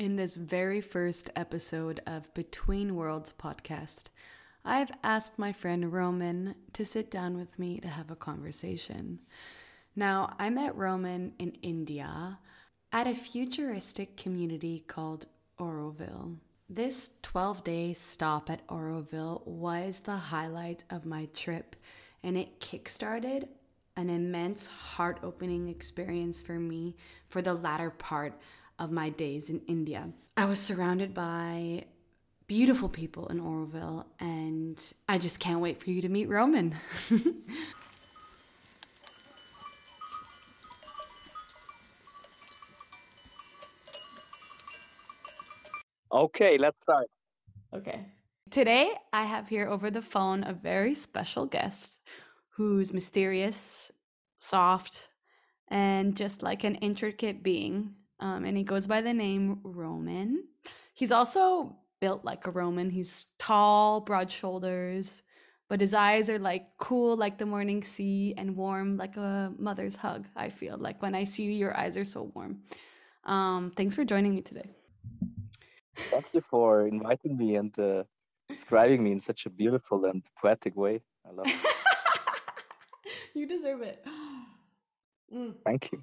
In this very first episode of Between Worlds podcast, I've asked my friend Roman to sit down with me to have a conversation. Now, I met Roman in India at a futuristic community called Auroville. This 12 day stop at Auroville was the highlight of my trip, and it kickstarted an immense heart opening experience for me for the latter part of my days in India. I was surrounded by beautiful people in Auroville, and I just can't wait for you to meet Roman. Okay, let's start. Okay. Today, I have here over the phone a very special guest who's mysterious, soft, and just like an intricate being. Um, and he goes by the name Roman. He's also built like a Roman. He's tall, broad shoulders, but his eyes are like cool like the morning sea and warm like a mother's hug. I feel like when I see you, your eyes are so warm. Um, thanks for joining me today. Thank you for inviting me and uh, describing me in such a beautiful and poetic way. I love it. you deserve it. Mm. Thank you.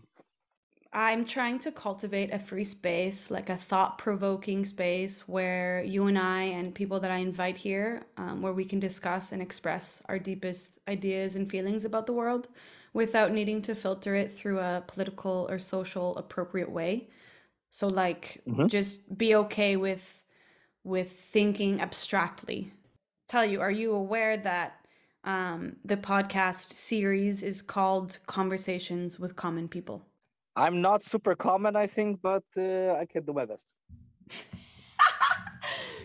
I'm trying to cultivate a free space, like a thought provoking space where you and I and people that I invite here, um, where we can discuss and express our deepest ideas and feelings about the world without needing to filter it through a political or social appropriate way. So, like, Mhm. just be okay with with thinking abstractly. Tell you, are you aware that um, the podcast series is called Conversations with Common People? I'm not super common, I think, but uh, I can do my best.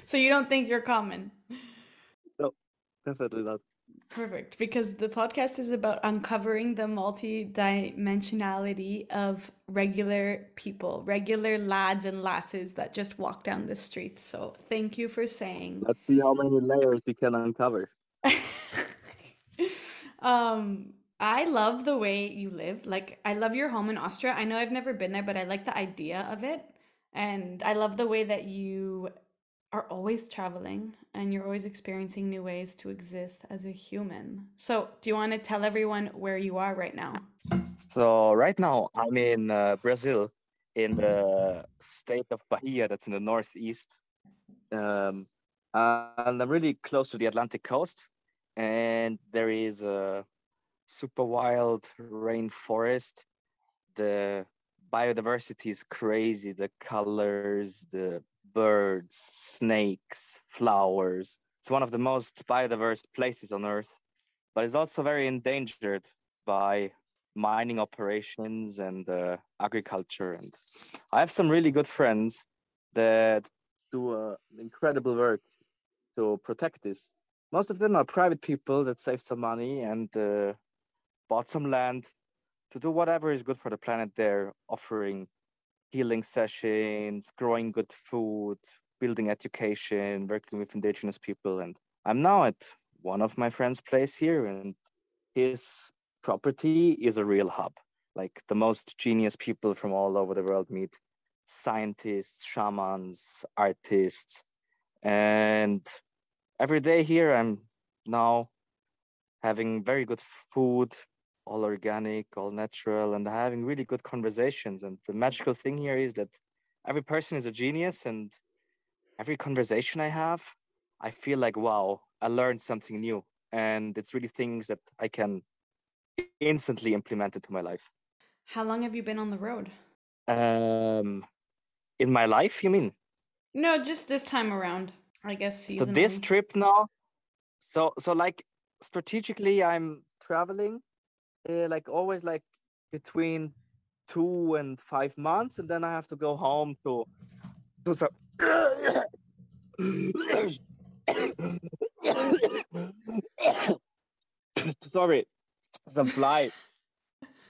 so you don't think you're common? No, definitely not. Perfect, because the podcast is about uncovering the multi-dimensionality of regular people, regular lads and lasses that just walk down the street. So thank you for saying. Let's see how many layers we can uncover. um, I love the way you live. Like, I love your home in Austria. I know I've never been there, but I like the idea of it. And I love the way that you are always traveling and you're always experiencing new ways to exist as a human. So, do you want to tell everyone where you are right now? So right now I'm in uh, Brazil, in the state of Bahia, that's in the northeast, um, and I'm really close to the Atlantic coast. And there is a super wild rainforest. The biodiversity is crazy. The colors, the birds, snakes, flowers. It's one of the most biodiverse places on Earth, but it's also very endangered by mining operations and uh, agriculture. And I have some really good friends that do uh, incredible work to protect this. Most of them are private people that save some money and uh, bought some land to do whatever is good for the planet there, offering healing sessions, growing good food, building education, working with indigenous people. And I'm now at one of my friends' place here, and his property is a real hub. Like the most genius people from all over the world meet scientists, shamans, artists. And every day here, I'm now having very good food, all organic, all natural, and having really good conversations. And the magical thing here is that every person is a genius, and every conversation I have, I feel like, wow, I learned something new. And it's really things that I can instantly implement into my life. How long have you been on the road? Um, in my life, you mean? No, just this time around. I guess So this trip now, so so like strategically, I'm traveling, uh, like always like between two and five months, and then I have to go home to do some. Sorry, some fly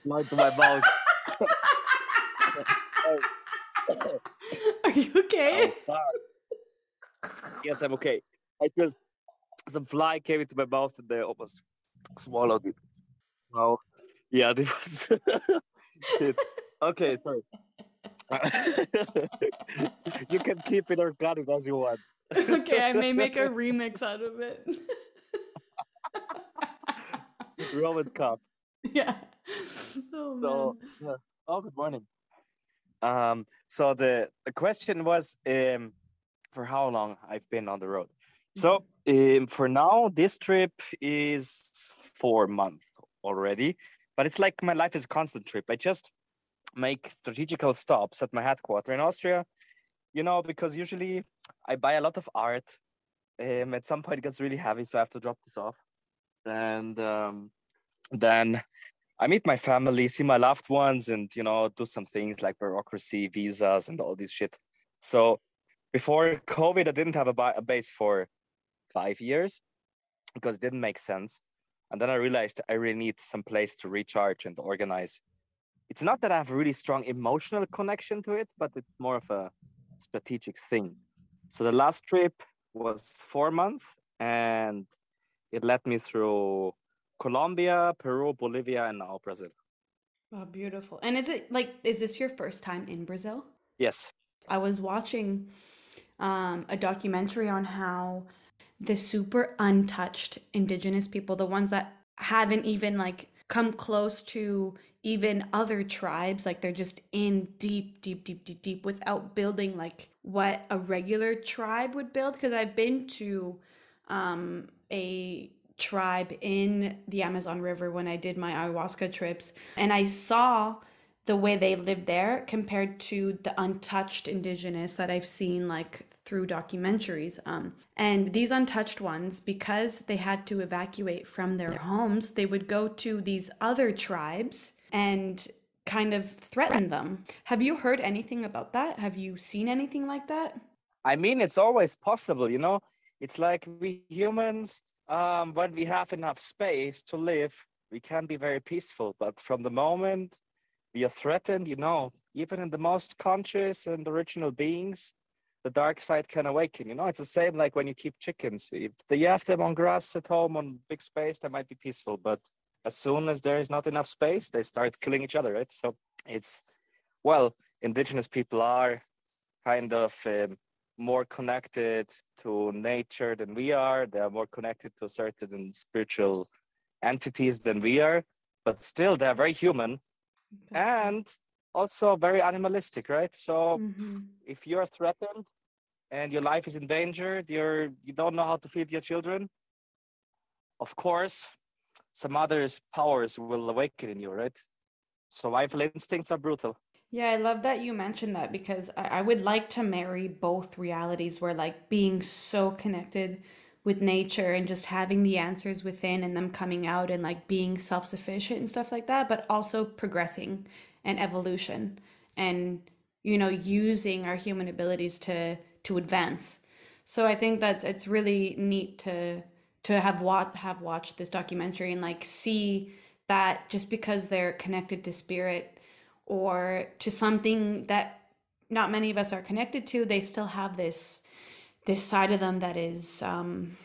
fly to my mouth. Are you okay? Oh, yes, I'm okay. I just some fly came into my mouth and they almost swallowed it. Wow. Yeah, this was. Okay, sorry. you can keep it organic as you want. okay, I may make a remix out of it. Roman cup. Yeah. Oh, So yeah. Oh, good morning. Um. So the the question was um, for how long I've been on the road. So um, for now, this trip is four months already, but it's like my life is a constant trip. I just make strategical stops at my headquarters in Austria, you know, because usually I buy a lot of art. Um, at some point, it gets really heavy, so I have to drop this off, and um, then I meet my family, see my loved ones, and you know, do some things like bureaucracy, visas, and all this shit. So before COVID, I didn't have a, a base for five years because it didn't make sense. And then I realized I really need some place to recharge and organize. It's not that I have a really strong emotional connection to it, but it's more of a strategic thing. So the last trip was four months and it led me through Colombia, Peru, Bolivia, and now Brazil. Oh, beautiful. And is it like, is this your first time in Brazil? Yes. I was watching um, a documentary on how the super untouched indigenous people, the ones that haven't even like come close to even other tribes, like they're just in deep, deep, deep, deep, deep without building like what a regular tribe would build. Because I've been to um, a tribe in the Amazon River when I did my ayahuasca trips, and I saw the way they live there compared to the untouched indigenous that I've seen like through documentaries. Um, and these untouched ones, because they had to evacuate from their homes, they would go to these other tribes and kind of threaten them. Have you heard anything about that? Have you seen anything like that? I mean, it's always possible, you know? It's like we humans, um, when we have enough space to live, we can be very peaceful. But from the moment we are threatened, you know, even in the most conscious and original beings, the dark side can awaken. You know, it's the same like when you keep chickens. If you have them on grass at home on big space, they might be peaceful. But as soon as there is not enough space, they start killing each other, right? So it's, well, indigenous people are kind of um, more connected to nature than we are. They are more connected to certain spiritual entities than we are, but still they're very human and also very animalistic, right? So Mhm. if you're threatened and your life is endangered, you're you don't know how to feed your children. Of course, some other powers will awaken in you, right? Survival instincts are brutal. Yeah, I love that you mentioned that because I, I would like to marry both realities where like being so connected with nature and just having the answers within and them coming out and like being self-sufficient and stuff like that, but also progressing and evolution and you know using our human abilities to to advance. So I think that it's really neat to to have wat have watched this documentary and like see that just because they're connected to spirit or to something that not many of us are connected to, they still have this this side of them that is um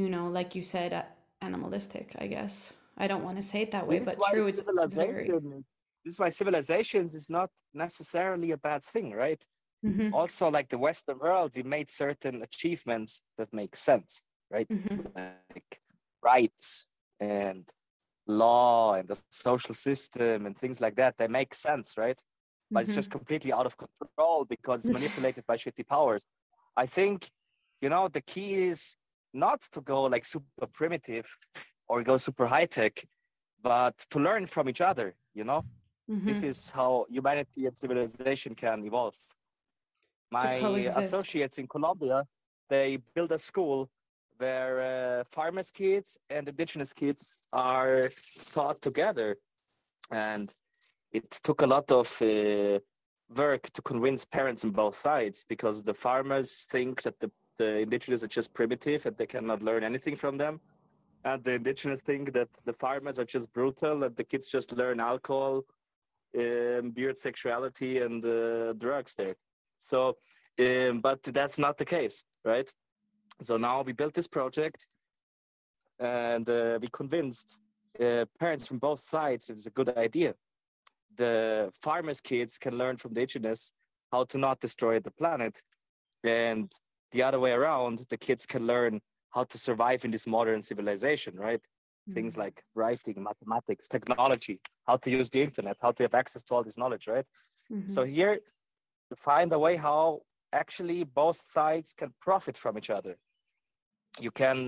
you know, like you said, uh, animalistic, I guess. I don't want to say it that way, This but true, it's, it's very. This is why civilizations is not necessarily a bad thing, right? Mhm, Also, like the Western world, we made certain achievements that make sense, right? mhm, Like rights and law and the social system and things like that. They make sense, right? But it's mhm. just completely out of control because it's manipulated by shitty powers. I think, you know, the key is not to go like super primitive or go super high tech, but to learn from each other, you know? This Mhm. is how humanity and civilization can evolve. My associates in Colombia, they build a school where uh, farmers' kids and indigenous kids are taught together. And it took a lot of uh, work to convince parents on both sides because the farmers think that the, the indigenous are just primitive and they cannot learn anything from them. And the indigenous think that the farmers are just brutal and the kids just learn alcohol, um, weird sexuality, and uh, drugs there. So, um, but that's not the case, right? So now we built this project and uh, we convinced uh, parents from both sides it's a good idea. the farmers' kids can learn from the indigenous how to not destroy the planet, and the other way around, the kids can learn how to survive in this modern civilization, right? Mm-hmm. Things like writing, mathematics, technology, how to use the internet, how to have access to all this knowledge, right? Mm-hmm. So here, to find a way how actually both sides can profit from each other. You can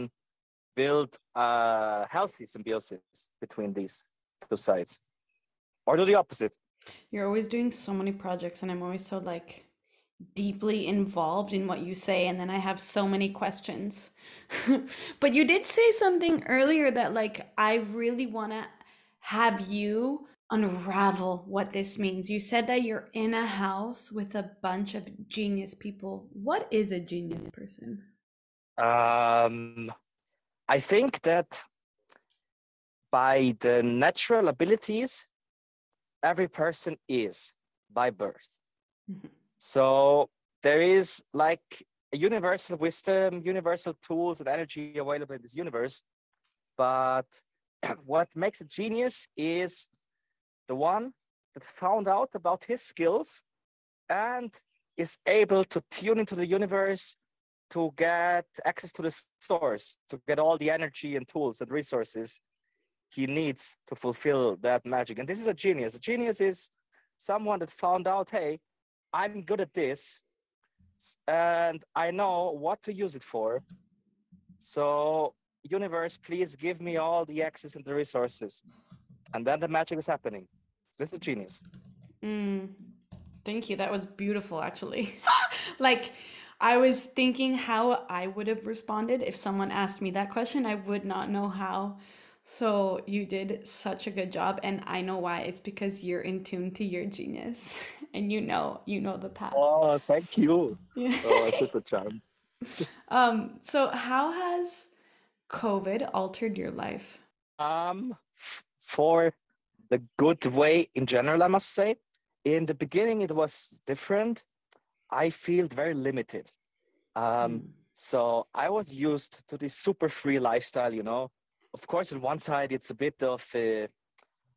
build a healthy symbiosis between these two sides, or do the opposite. You're always doing so many projects, and I'm always so like deeply involved in what you say and then i have so many questions but you did say something earlier that like i really want to have you unravel what this means you said that you're in a house with a bunch of genius people what is a genius person um i think that by the natural abilities every person is by birth mm-hmm. So there is like a universal wisdom, universal tools and energy available in this universe. But what makes a genius is the one that found out about his skills and is able to tune into the universe to get access to the source, to get all the energy and tools and resources he needs to fulfill that magic. And this is a genius. A genius is someone that found out, hey, I'm good at this and I know what to use it for. So, universe, please give me all the access and the resources. And then the magic is happening. This is genius. Mm, thank you. That was beautiful, actually. like, I was thinking how I would have responded if someone asked me that question. I would not know how. So you did such a good job and I know why. It's because you're in tune to your genius and you know you know the path. Oh, thank you. Yeah. oh, it's a charm. um so how has COVID altered your life? Um for the good way in general, I must say. In the beginning it was different. I feel very limited. Um mm. so I was used to this super free lifestyle, you know of course, on one side, it's a bit of a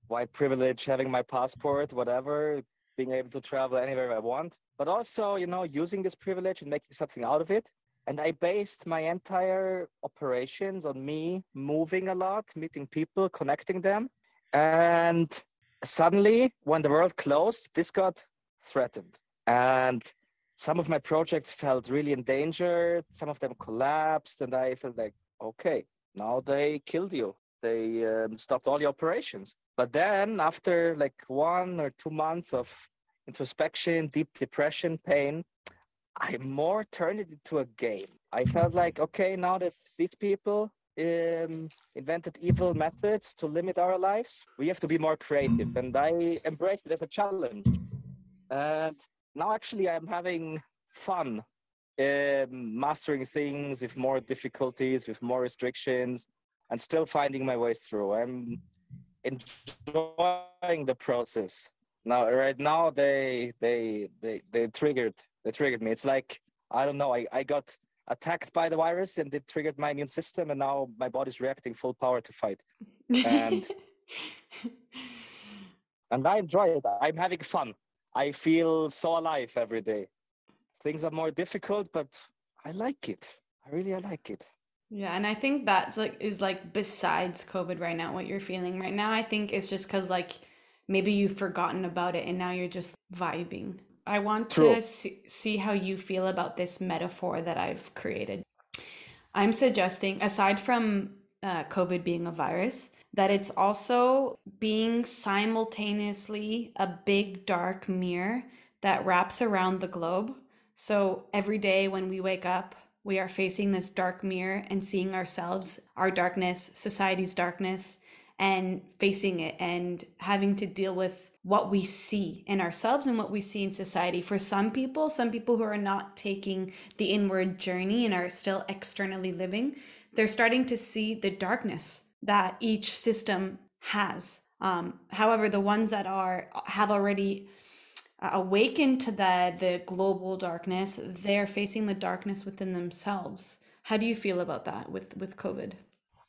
white privilege, having my passport, whatever, being able to travel anywhere I want, but also, you know, using this privilege and making something out of it. And I based my entire operations on me moving a lot, meeting people, connecting them. And suddenly, when the world closed, this got threatened. And some of my projects felt really endangered. Some of them collapsed. And I felt like, okay, now they killed you they um, stopped all the operations but then after like one or two months of introspection deep depression pain i more turned it into a game i felt like okay now that these people um, invented evil methods to limit our lives we have to be more creative and i embraced it as a challenge and now actually i'm having fun um, mastering things with more difficulties, with more restrictions, and still finding my ways through. I'm enjoying the process. Now, right now, they they they they triggered they triggered me. It's like I don't know. I I got attacked by the virus and it triggered my immune system, and now my body's reacting full power to fight. And and I enjoy it. I'm having fun. I feel so alive every day things are more difficult, but I like it. I really I like it. Yeah, and I think that's like is like besides COVID right now, what you're feeling right now. I think it's just because like maybe you've forgotten about it and now you're just vibing. I want True. to see, see how you feel about this metaphor that I've created. I'm suggesting, aside from uh, COVID being a virus, that it's also being simultaneously a big dark mirror that wraps around the globe so every day when we wake up, we are facing this dark mirror and seeing ourselves, our darkness, society's darkness, and facing it and having to deal with what we see in ourselves and what we see in society. For some people, some people who are not taking the inward journey and are still externally living, they're starting to see the darkness that each system has. Um, however, the ones that are have already awakened to the the global darkness they're facing the darkness within themselves how do you feel about that with with covid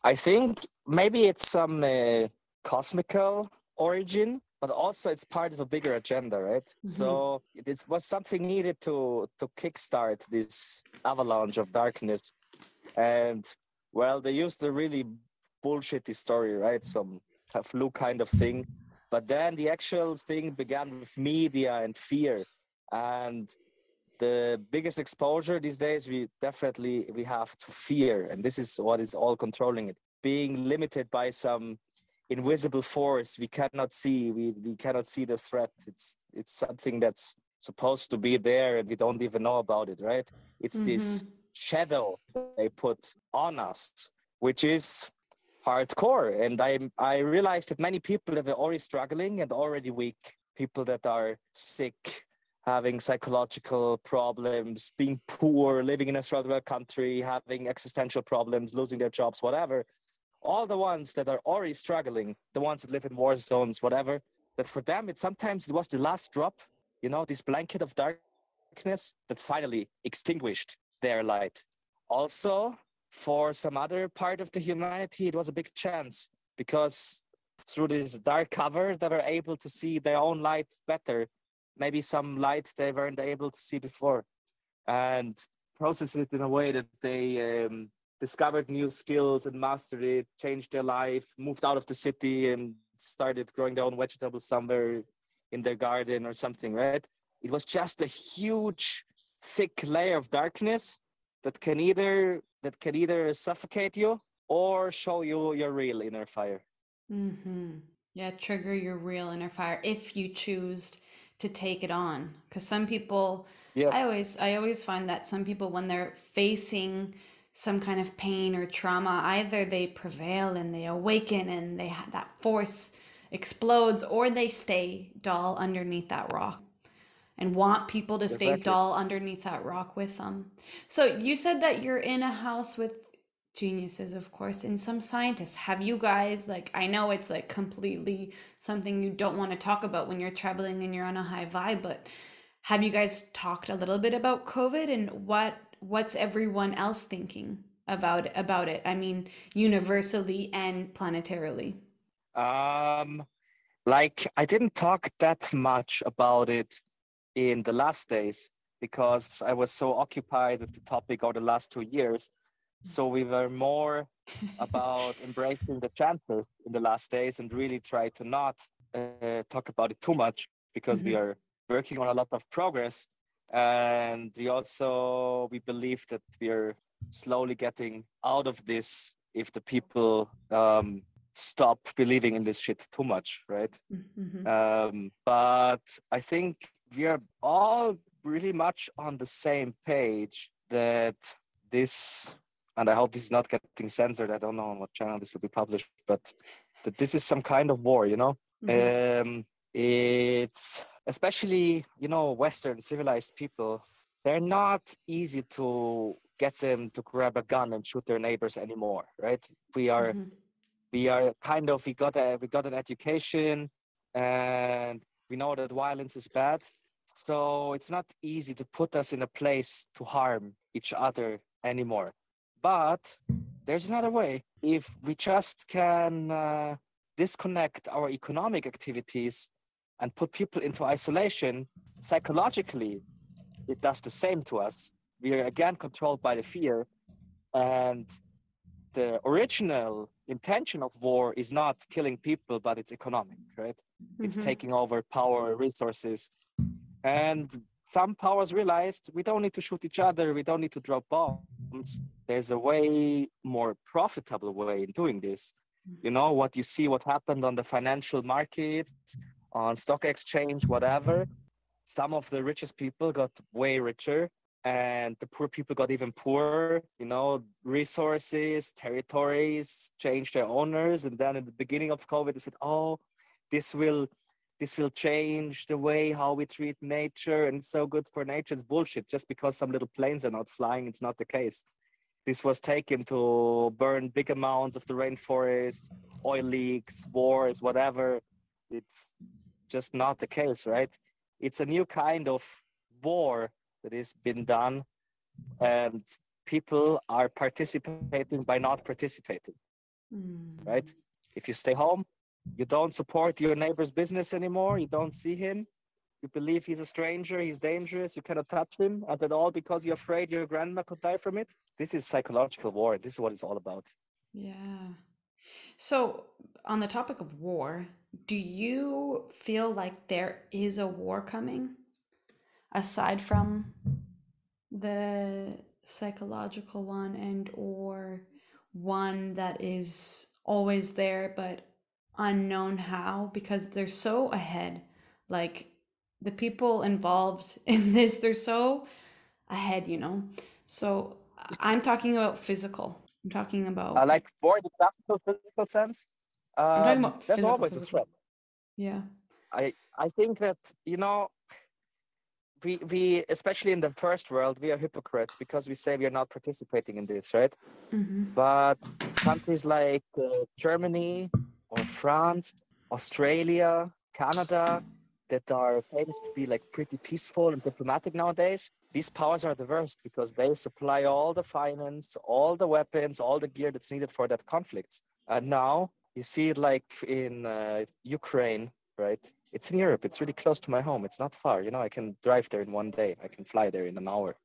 i think maybe it's some uh, cosmical origin but also it's part of a bigger agenda, right? Mm-hmm. So it was something needed to to kickstart this avalanche of darkness, and well, they used a really bullshitty story, right? Some flu kind of thing, but then the actual thing began with media and fear, and the biggest exposure these days we definitely we have to fear and this is what is all controlling it being limited by some invisible force we cannot see we, we cannot see the threat it's it's something that's supposed to be there and we don't even know about it right it's mm-hmm. this shadow they put on us which is hardcore and i i realized that many people that are already struggling and already weak people that are sick having psychological problems, being poor, living in a third world country, having existential problems, losing their jobs, whatever. All the ones that are already struggling, the ones that live in war zones, whatever, that for them, it sometimes it was the last drop, you know, this blanket of darkness that finally extinguished their light. Also, for some other part of the humanity, it was a big chance because through this dark cover, they were able to see their own light better maybe some light they weren't able to see before and process it in a way that they um, discovered new skills and mastered it, changed their life, moved out of the city and started growing their own vegetables somewhere in their garden or something, right? It was just a huge, thick layer of darkness that can either that can either suffocate you or show you your real inner fire. Mm-hmm. Yeah, trigger your real inner fire if you choose to take it on because some people yeah. i always i always find that some people when they're facing some kind of pain or trauma either they prevail and they awaken and they have that force explodes or they stay dull underneath that rock and want people to stay dull underneath that rock with them. So you said that you're in a house with geniuses of course and some scientists. Have you guys like i know it's like completely something you don't want to talk about when you're traveling and you're on a high vibe but have you guys talked a little bit about covid and what what's everyone else thinking about about it? I mean universally and planetarily. Um like i didn't talk that much about it in the last days because i was so occupied with the topic over the last two years. So we were more about embracing the chances in the last days and really try to not uh, talk about it too much because mm-hmm. we are working on a lot of progress and we also we believe that we are slowly getting out of this if the people um, stop believing in this shit too much right mm-hmm. um, but i think we are all really much on the same page that this and I hope this is not getting censored. I don't know on what channel this will be published, but that this is some kind of war, you know. Mm-hmm. Um, it's especially you know Western civilized people. They're not easy to get them to grab a gun and shoot their neighbors anymore, right? We are, mm-hmm. we are kind of we got a we got an education, and we know that violence is bad. So it's not easy to put us in a place to harm each other anymore. But there's another way. If we just can uh, disconnect our economic activities and put people into isolation, psychologically, it does the same to us. We are again controlled by the fear. And the original intention of war is not killing people, but it's economic, right? Mm-hmm. It's taking over power, resources. And some powers realized we don't need to shoot each other, we don't need to drop bombs there's a way more profitable way in doing this you know what you see what happened on the financial market on stock exchange whatever. Some of the richest people got way richer and the poor people got even poorer you know resources territories changed their owners and then in the beginning of covid they said oh this will this will change the way how we treat nature and it's so good for nature. It's bullshit. Just because some little planes are not flying it's not the case. This was taken to burn big amounts of the rainforest, oil leaks, wars, whatever. It's just not the case, right? It's a new kind of war that has been done, and people are participating by not participating, mm. right? If you stay home, You don't support your neighbor's business anymore. You don't see him. You believe he's a stranger, he's dangerous, you cannot touch him, and that all because you're afraid your grandma could die from it. This is psychological war. This is what it's all about. Yeah. So, on the topic of war, do you feel like there is a war coming? Aside from the psychological one and or one that is always there but unknown how? Because they're so ahead. Like the people involved in this they're so ahead you know? So i'm talking about physical i'm talking about uh, like for the classical physical sense um, there's always physical. a threat yeah i i think that you know we we especially in the first world we are hypocrites because we say we are not participating in this right mm-hmm. but countries like uh, germany or france australia canada that are famous to be like pretty peaceful and diplomatic nowadays these powers are worst because they supply all the finance all the weapons all the gear that's needed for that conflict and now you see it like in uh, ukraine right it's in Europe. It's really close to my home. It's not far. You know, I can drive there in one day. I can fly there in an hour.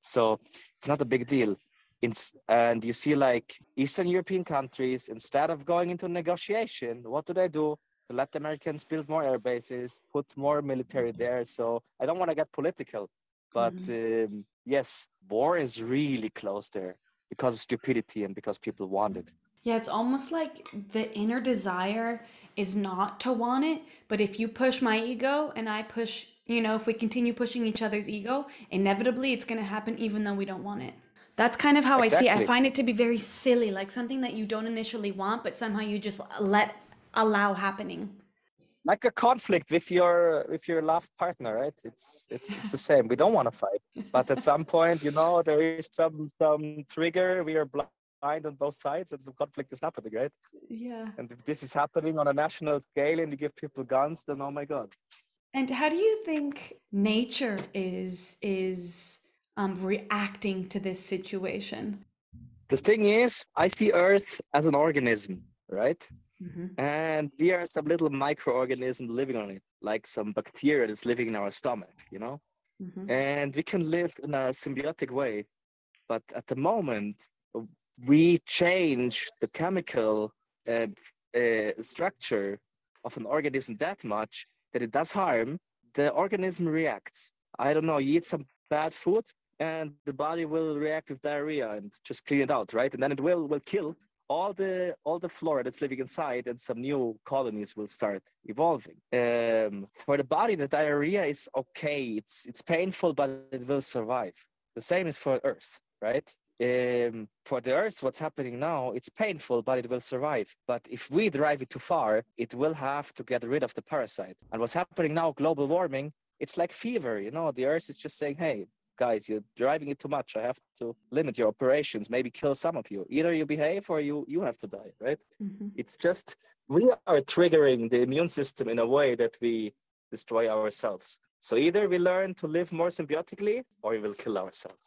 So it's not a big deal. It's, and you see, like Eastern European countries, instead of going into negotiation, what do they do? To let the Americans build more air bases, put more military there. So I don't want to get political, but mm-hmm. um, yes, war is really close there because of stupidity and because people want it. Yeah, it's almost like the inner desire is not to want it. But if you push my ego and I push, you know, if we continue pushing each other's ego, inevitably it's going to happen even though we don't want it. That's kind of how exactly. I see it. I find it to be very silly, like something that you don't initially want, but somehow you just let allow happening. Like a conflict with your with your loved partner, right? It's it's it's the same. We don't want to fight, but at some point, you know, there is some some trigger. We are blind on both sides and the conflict is happening, right? Yeah. And if this is happening on a national scale and you give people guns, then oh my god. And how do you think nature is is um, reacting to this situation? The thing is, I see Earth as an organism, right? Mm-hmm. And we are some little microorganism living on it, like some bacteria that's living in our stomach, you know? Mm-hmm. And we can live in a symbiotic way. But at the moment, we change the chemical uh, uh, structure of an organism that much that it does harm, the organism reacts. I don't know, you eat some bad food and the body will react with diarrhea and just clean it out, right? And then it will will kill all the all the flora that's living inside and some new colonies will start evolving. Um, for the body, the diarrhea is okay. It's it's painful, but it will survive. The same is for Earth, right? um, for the earth what's happening now it's painful but it will survive but if we drive it too far it will have to get rid of the parasite and what's happening now global warming it's like fever you know the earth is just saying hey guys you're driving it too much. I have to limit your operations maybe kill some of you. Either you behave or you you have to die right? Mm-hmm. it's just we are triggering the immune system in a way that we destroy ourselves. So either we learn to live more symbiotically or we will kill ourselves.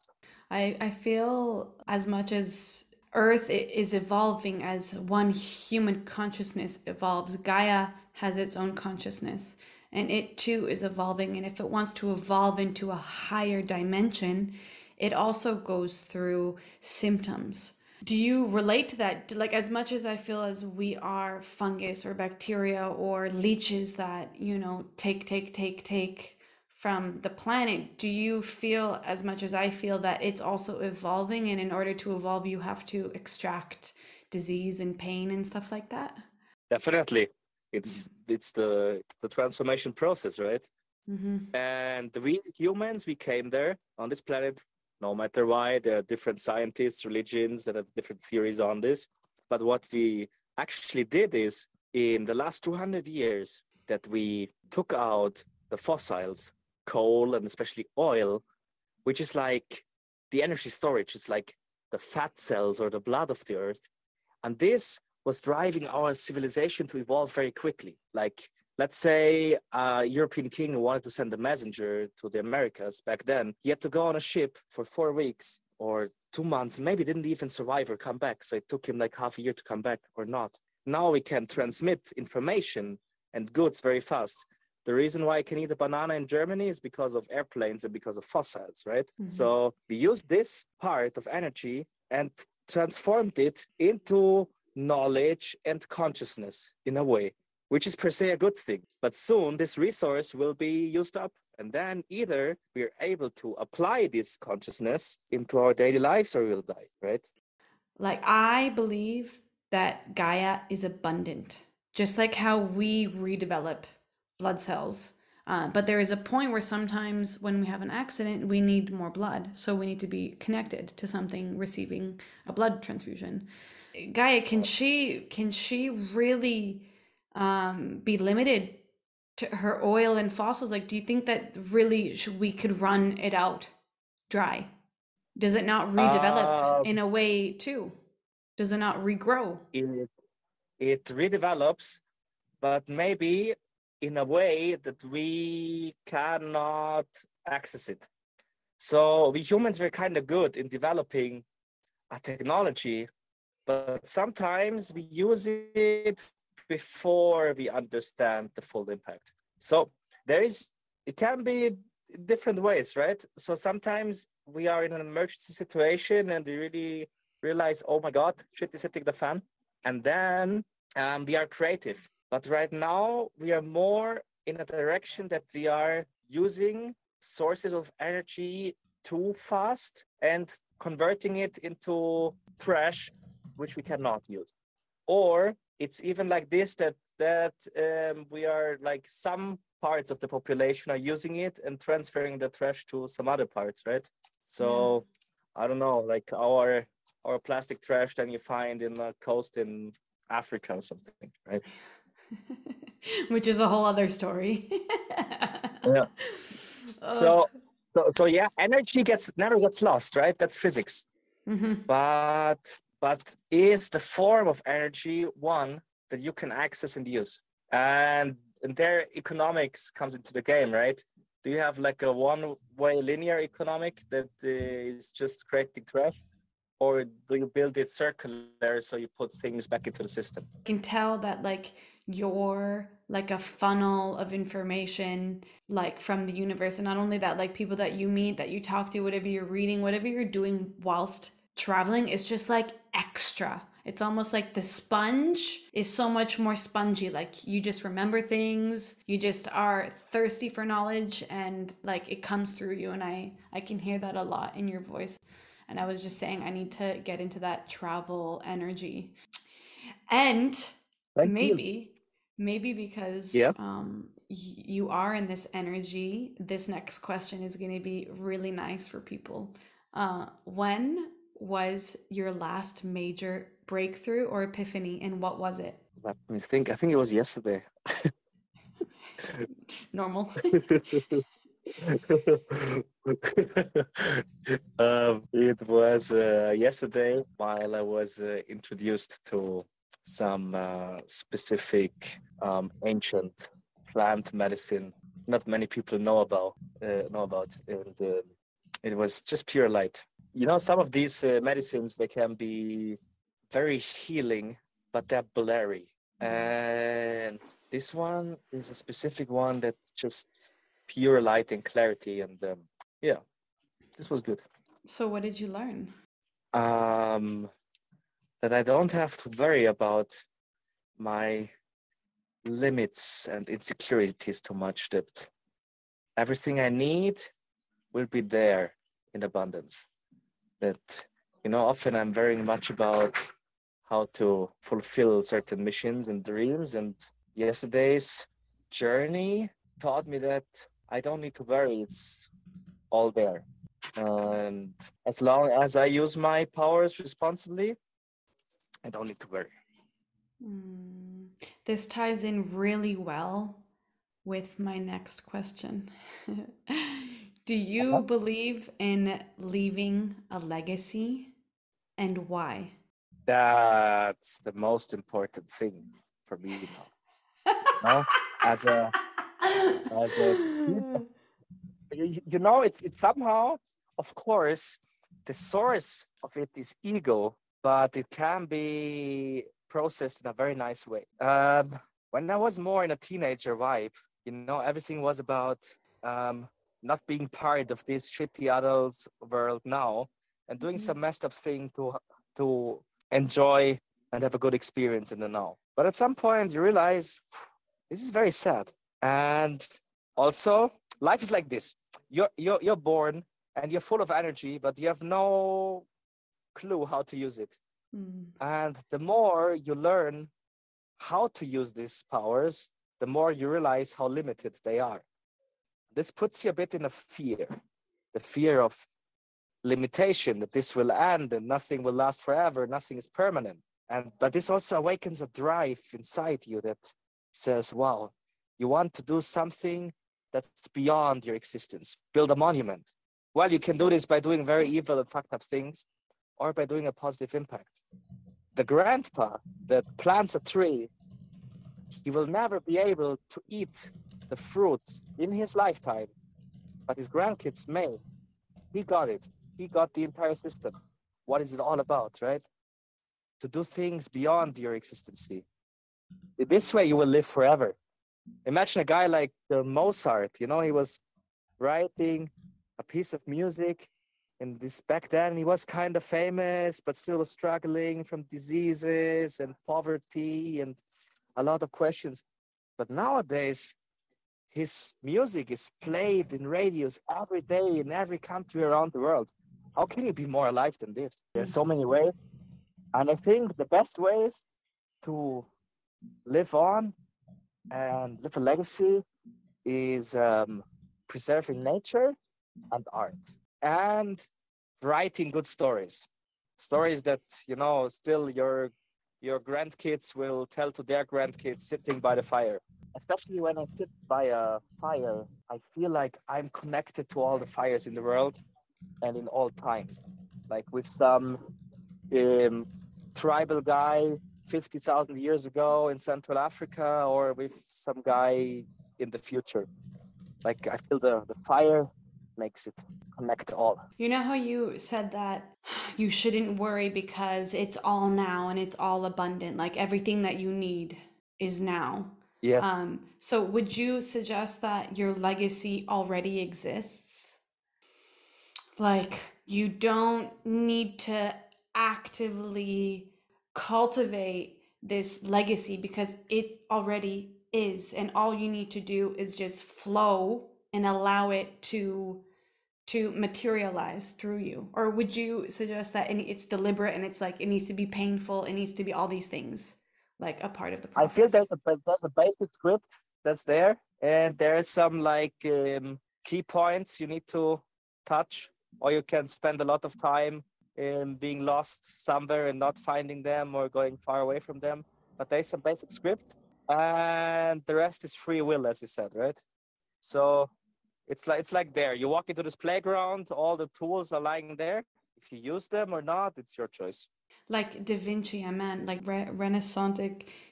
I, I feel as much as Earth is evolving as one human consciousness evolves, Gaia has its own consciousness and it too is evolving. And if it wants to evolve into a higher dimension, it also goes through symptoms. Do you relate to that? Like, as much as I feel as we are fungus or bacteria or leeches that, you know, take, take, take, take from the planet do you feel as much as i feel that it's also evolving and in order to evolve you have to extract disease and pain and stuff like that definitely it's it's the the transformation process right mm-hmm. and we humans we came there on this planet no matter why there are different scientists religions that have different theories on this but what we actually did is in the last 200 years that we took out the fossils coal and especially oil, which is like the energy storage. It's like the fat cells or the blood of the earth. And this was driving our civilization to evolve very quickly. Like, let's say a European king wanted to send a messenger to the Americas back then. He had to go on a ship for four weeks or two months, maybe didn't even survive or come back. So it took him like half a year to come back or not. now we can transmit information and goods very fast. The reason why I can eat a banana in Germany is because of airplanes and because of fossils, right? Mm-hmm. So we use this part of energy and transformed it into knowledge and consciousness in a way, which is per se a good thing. But soon this resource will be used up. And then either we're able to apply this consciousness into our daily lives or we'll die, right? Like, I believe that Gaia is abundant, just like how we redevelop blood cells. Uh, but there is a point where sometimes when we have an accident, we need more blood. So we need to be connected to something receiving a blood transfusion. Gaia, can she can she really um, be limited to her oil and fossils? Like, do you think that really we could run it out dry? Does it not redevelop uh, in a way too? Does it not regrow? It, it redevelops, but maybe in a way that we cannot access it. So we humans were kind of good in developing a technology, but sometimes we use it before we understand the full impact. So there is, it can be different ways, right? So sometimes we are in an emergency situation and we really realize, oh my God, shit is hitting the fan. And then um, we are creative but right now, we are more in a direction that we are using sources of energy too fast and converting it into trash, which we cannot use. Or it's even like this that that um, we are like some parts of the population are using it and transferring the trash to some other parts, right? So yeah. I don't know, like our our plastic trash that you find in the coast in Africa or something, right? which is a whole other story. yeah. So, so, so yeah, energy gets never gets lost, right? That's physics. Mm-hmm. But but is the form of energy one that you can access and use? And and economics comes into the game, right? Do you have like a one-way linear economic that uh, is just creating trash? Or do you build it circular so you put things back into the system? You can tell that like you're like a funnel of information like from the universe and not only that like people that you meet that you talk to whatever you're reading whatever you're doing whilst traveling is just like extra. It's almost like the sponge is so much more spongy. Like you just remember things you just are thirsty for knowledge and like it comes through you and i i can hear that a lot in your voice. And i was just saying i need to get into that travel energy. And Thank maybe you. maybe because yeah. um, you are in this energy this next question is going to be really nice for people. Uh, when was your last major breakthrough or epiphany and what was it? Let me think. I think it was yesterday. Normal. Um, it was uh, yesterday while i was uh, introduced to some uh, specific um, ancient plant medicine not many people know about uh, know about and uh, it was just pure light you know some of these uh, medicines they can be very healing but they're blurry. And this one is a specific one that just pure light and clarity and um, yeah this was good. So what did you learn? Um that I don't have to worry about my limits and insecurities too much, that everything I need will be there in abundance. That, you know, often I'm very much about how to fulfill certain missions and dreams. And yesterday's journey taught me that I don't need to worry, it's all there. And as long as I use my powers responsibly, I don't need to worry. Mm, this ties in really well with my next question. Do you uh-huh. believe in leaving a legacy and why? That's the most important thing for me now. no? As a, as a you, you know, it's it's somehow, of course, the source of it is ego but it can be processed in a very nice way. Um, when I was more in a teenager vibe, you know, everything was about um, not being part of this shitty adult world now and doing mm-hmm. some messed up thing to to enjoy and have a good experience in the now. But at some point, you realize this is very sad. And also, life is like this. You're, you're, you're born and you're full of energy, but you have no clue how to use it. Mm. And the more you learn how to use these powers, the more you realize how limited they are. This puts you a bit in a fear the fear of limitation, that this will end and nothing will last forever, nothing is permanent. And but this also awakens a drive inside you that says, wow, you want to do something that's beyond your existence, build a monument. Well, you can do this by doing very evil and fucked up things or by doing a positive impact. The grandpa that plants a tree, he will never be able to eat the fruits in his lifetime, but his grandkids may. He got it. He got the entire system. What is it all about, right? To do things beyond your existency. This way, you will live forever. Imagine a guy like uh, Mozart. You know, he was writing a piece of music and this back then he was kind of famous but still was struggling from diseases and poverty and a lot of questions but nowadays his music is played in radios every day in every country around the world. How can you be more alive than this? There's so many ways. And i think the best ways to live on and live a legacy is um, preserving nature and art and writing good stories. Stories that you know still your your grandkids will tell to their grandkids sitting by the fire especially when i sit by a fire i feel like i'm connected to all the fires in the world and in all times like with some um, tribal guy 50,000 years ago in Central Africa or with some guy in the future. Like I feel the, the fire makes it connect all. You know how you said that you shouldn't worry because it's all now and it's all abundant. Like everything that you need is now. Yeah. Um, so would you suggest that your legacy already exists? Like you don't need to actively cultivate this legacy because it already is and all you need to do is just flow and allow it to to materialize through you or would you suggest that it's deliberate and it's like it needs to be painful it needs to be all these things like a part of the process i feel there's a there's a basic script that's there and there's some like um, key points you need to touch or you can spend a lot of time in being lost somewhere and not finding them or going far away from them. But there's some basic script, and the rest is free will, as you said, right? So it's like it's like there. You walk into this playground, all the tools are lying there. If you use them or not, it's your choice. Like Da Vinci, I meant like re- Renaissance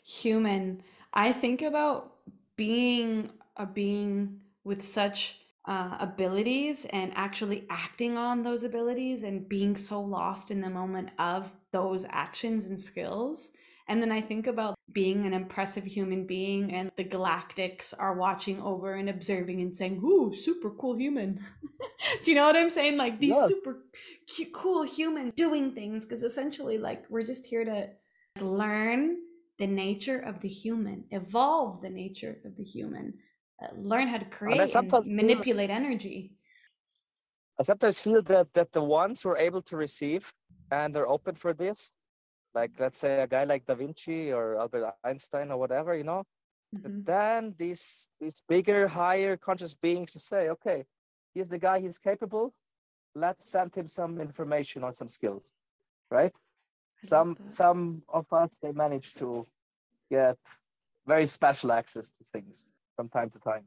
human. I think about being a being with such uh, abilities and actually acting on those abilities and being so lost in the moment of those actions and skills. And then I think about being an impressive human being, and the galactics are watching over and observing and saying, Ooh, super cool human. Do you know what I'm saying? Like these yeah. super cute, cool humans doing things, because essentially, like, we're just here to learn the nature of the human, evolve the nature of the human, uh, learn how to create and, and manipulate feel, energy. I sometimes feel that that the ones who are able to receive and are open for this, like let's say a guy like Da Vinci or Albert Einstein or whatever, you know, mm-hmm. then these these bigger, higher conscious beings to say, okay, he's the guy, he's capable. Let's send him some information on some skills, right? some some of us they manage to get very special access to things from time to time.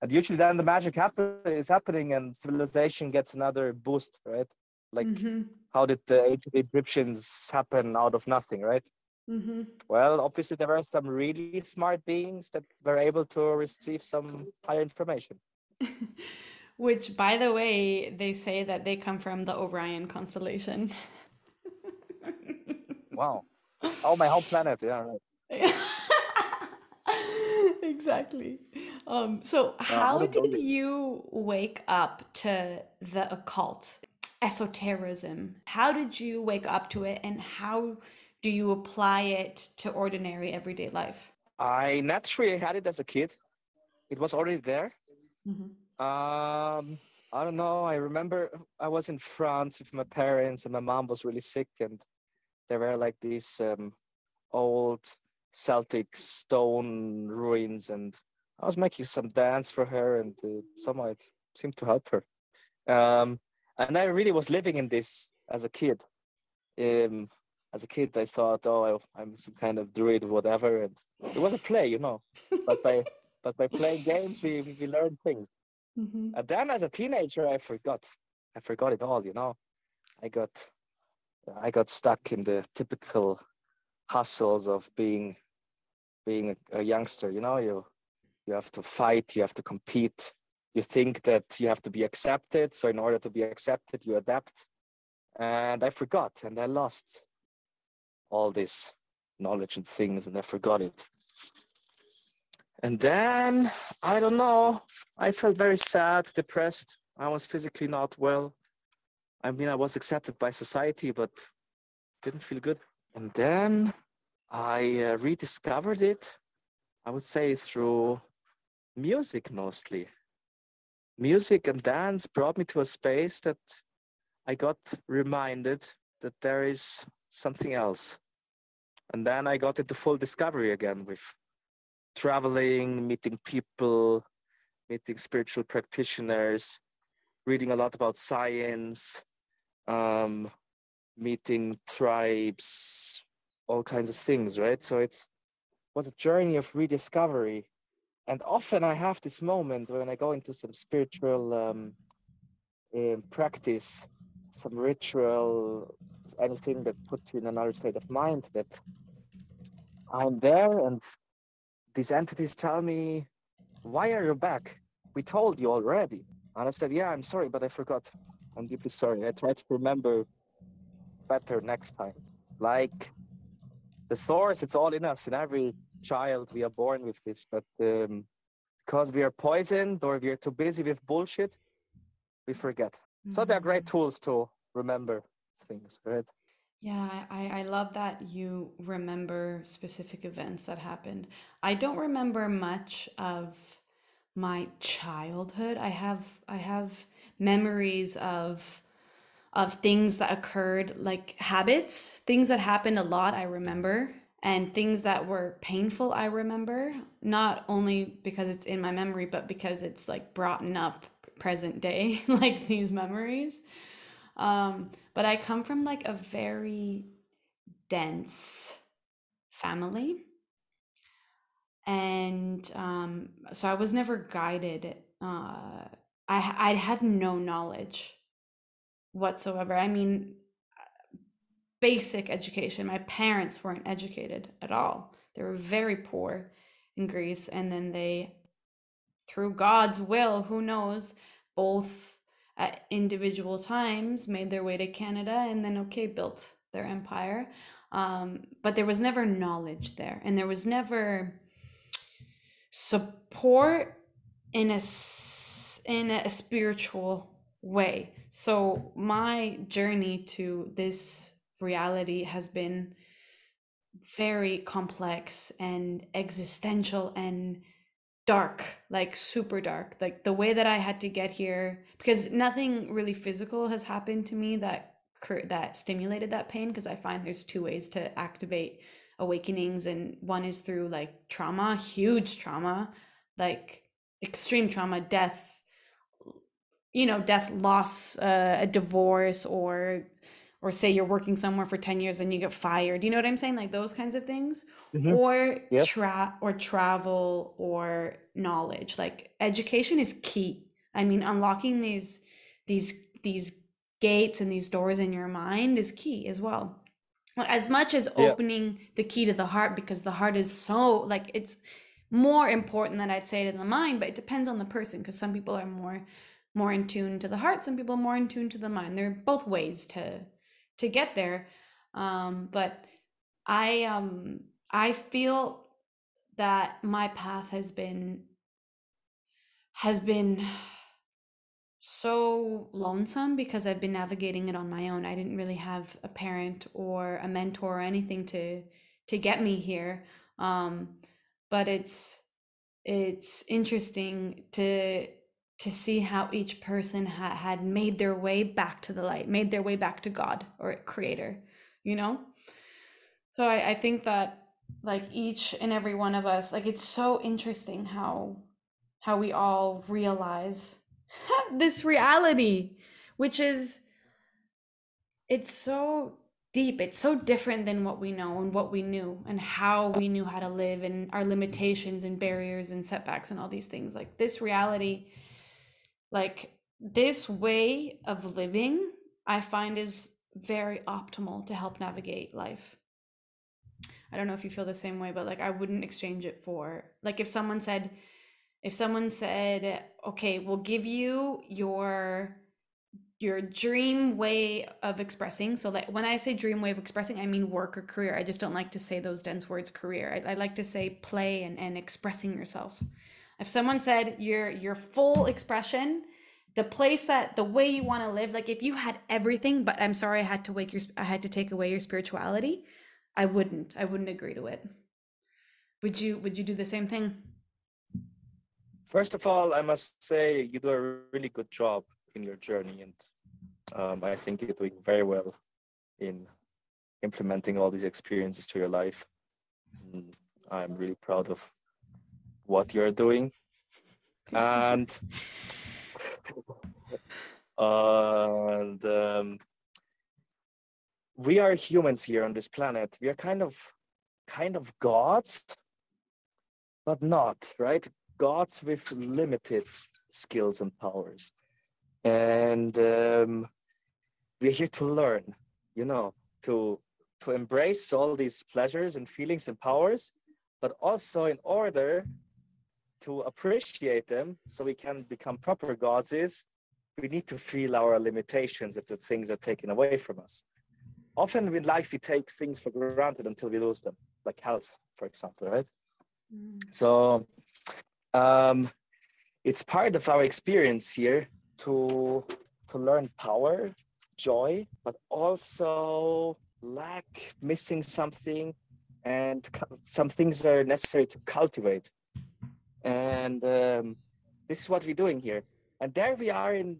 And usually then the magic happen, is happening and civilization gets another boost, right? Like mm-hmm. how did the ancient Egyptians happen out of nothing, right? Mm-hmm. Well, obviously there were some really smart beings that were able to receive some higher information. Which, by the way, they say that they come from the Orion constellation. wow. oh, my whole planet. Yeah, right. exactly. Um, so, how did you wake up to the occult, esotericism? How did you wake up to it, and how do you apply it to ordinary everyday life? I naturally had it as a kid. It was already there. Mm-hmm. Um, I don't know. I remember I was in France with my parents, and my mom was really sick, and there were like these um, old Celtic stone ruins, and I was making some dance for her, and uh, somehow it seemed to help her. Um, and I really was living in this as a kid. Um, as a kid, I thought, oh, I'm some kind of druid, whatever, and it was a play, you know. but by but by playing games, we we learned things. Mm-hmm. And then, as a teenager, I forgot. I forgot it all, you know. I got I got stuck in the typical hustles of being being a, a youngster. You know, you you have to fight, you have to compete. You think that you have to be accepted. So in order to be accepted, you adapt. And I forgot and I lost all this knowledge and things and I forgot it. And then I don't know, I felt very sad, depressed. I was physically not well. I mean, I was accepted by society, but didn't feel good. And then I uh, rediscovered it, I would say, through music mostly. Music and dance brought me to a space that I got reminded that there is something else. And then I got into full discovery again with traveling, meeting people, meeting spiritual practitioners, reading a lot about science, um, meeting tribes, all kinds of things, right? So it's was a journey of rediscovery. And often I have this moment when I go into some spiritual um, um, practice, some ritual, anything that puts you in another state of mind, that I'm there and these entities tell me, Why are you back? We told you already. And I said, Yeah, I'm sorry, but I forgot. I'm deeply sorry. I try to remember better next time. Like the source, it's all in us. In every child, we are born with this. But um, because we are poisoned or we are too busy with bullshit, we forget. Mm-hmm. So they're great tools to remember things, right? Yeah, I, I love that you remember specific events that happened. I don't remember much of my childhood. I have I have memories of of things that occurred like habits, things that happened a lot I remember and things that were painful I remember, not only because it's in my memory but because it's like brought up present day like these memories. Um, but I come from like a very dense family. And um, so I was never guided. Uh, I, I had no knowledge whatsoever. I mean, basic education. My parents weren't educated at all. They were very poor in Greece. And then they, through God's will, who knows, both at individual times made their way to Canada and then okay built their empire. Um, but there was never knowledge there, and there was never support in a in a spiritual way. So my journey to this reality has been very complex and existential and dark, like super dark. Like the way that I had to get here because nothing really physical has happened to me that that stimulated that pain because I find there's two ways to activate awakenings and one is through like trauma, huge trauma, like extreme trauma, death, you know, death, loss, uh, a divorce or or say you're working somewhere for 10 years and you get fired you know what i'm saying? Like those kinds of things. Mm-hmm. or yep. tra- or travel or knowledge. Like education is key. I mean unlocking these these these gates and these doors in your mind is key as well. As much as opening the key to the heart because the heart is so like it's more important than i'd say to the mind but it depends on the person because some people are more more in tune to the heart some people are more in tune to the mind. There are both ways to to get there. Um, but I um I feel that my path has been has been so lonesome because I've been navigating it on my own. I didn't really have a parent or a mentor or anything to to get me here. Um, but it's it's interesting to to see how each person ha- had made their way back to the light, made their way back to God or Creator, you know. So I, I think that like each and every one of us, like it's so interesting how how we all realize this reality, which is it's so deep. It's so different than what we know and what we knew and how we knew how to live and our limitations and barriers and setbacks and all these things. Like this reality, like this way of living, I find is very optimal to help navigate life. I don't know if you feel the same way, but like I wouldn't exchange it for like if someone said, if someone said, okay, we'll give you your your dream way of expressing. So like when I say dream way of expressing, I mean work or career. I just don't like to say those dense words career. I, I like to say play and, and expressing yourself. If someone said your your full expression, the place that the way you want to live, like if you had everything, but I'm sorry I had to wake your I had to take away your spirituality, I wouldn't. I wouldn't agree to it. Would you would you do the same thing? First of all, I must say you do a really good job in your journey, and um, I think you're doing very well in implementing all these experiences to your life. And I'm really proud of what you're doing, and and um, we are humans here on this planet. We are kind of kind of gods, but not right. Gods with limited skills and powers and um, we're here to learn you know to to embrace all these pleasures and feelings and powers but also in order to appreciate them so we can become proper gods is we need to feel our limitations if the things are taken away from us. Often in life we take things for granted until we lose them like health for example right? Mm. so um, it's part of our experience here to to learn power joy but also lack missing something and some things are necessary to cultivate and um, this is what we're doing here. And there we are in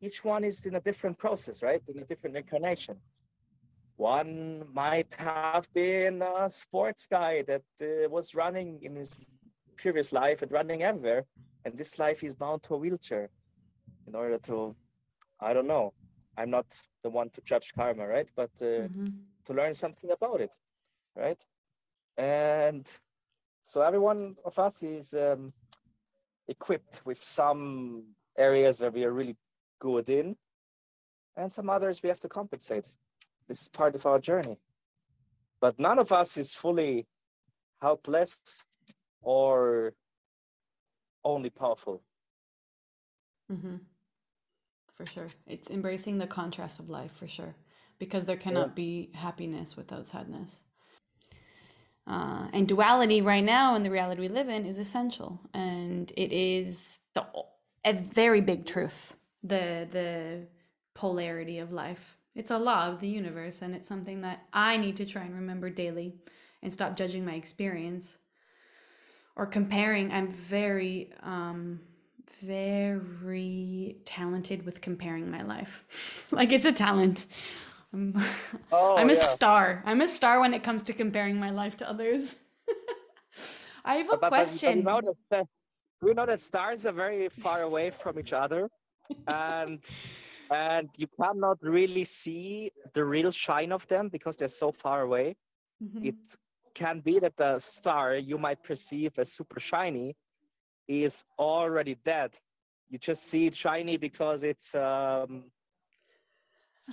each one is in a different process right? In a different incarnation. One might have been a sports guy that uh, was running in his previous life and running everywhere and this life he's bound to a wheelchair in order to i don't know. I'm not the one to judge karma right? But uh, mm-hmm. to learn something about it right? And so every one of us is um, equipped with some areas where we are really good in and some others we have to compensate this is part of our journey but none of us is fully helpless or only powerful mm-hmm for sure. It's embracing the contrast of life for sure, because there cannot yeah. be happiness without sadness. Uh, and duality right now in the reality we live in is essential, and it is the a very big truth. The the polarity of life. It's a law of the universe, and it's something that I need to try and remember daily, and stop judging my experience or comparing. I'm very um, very talented with comparing my life. like it's a talent. I'm, oh, I'm a yeah. star. I'm a star when it comes to comparing my life to others. I have a but, question. But, but you know that, we know that stars are very far away from each other, and and you cannot really see the real shine of them because they're so far away. Mm-hmm. It can be that the star you might perceive as super shiny is already dead. You just see it shiny because it's um,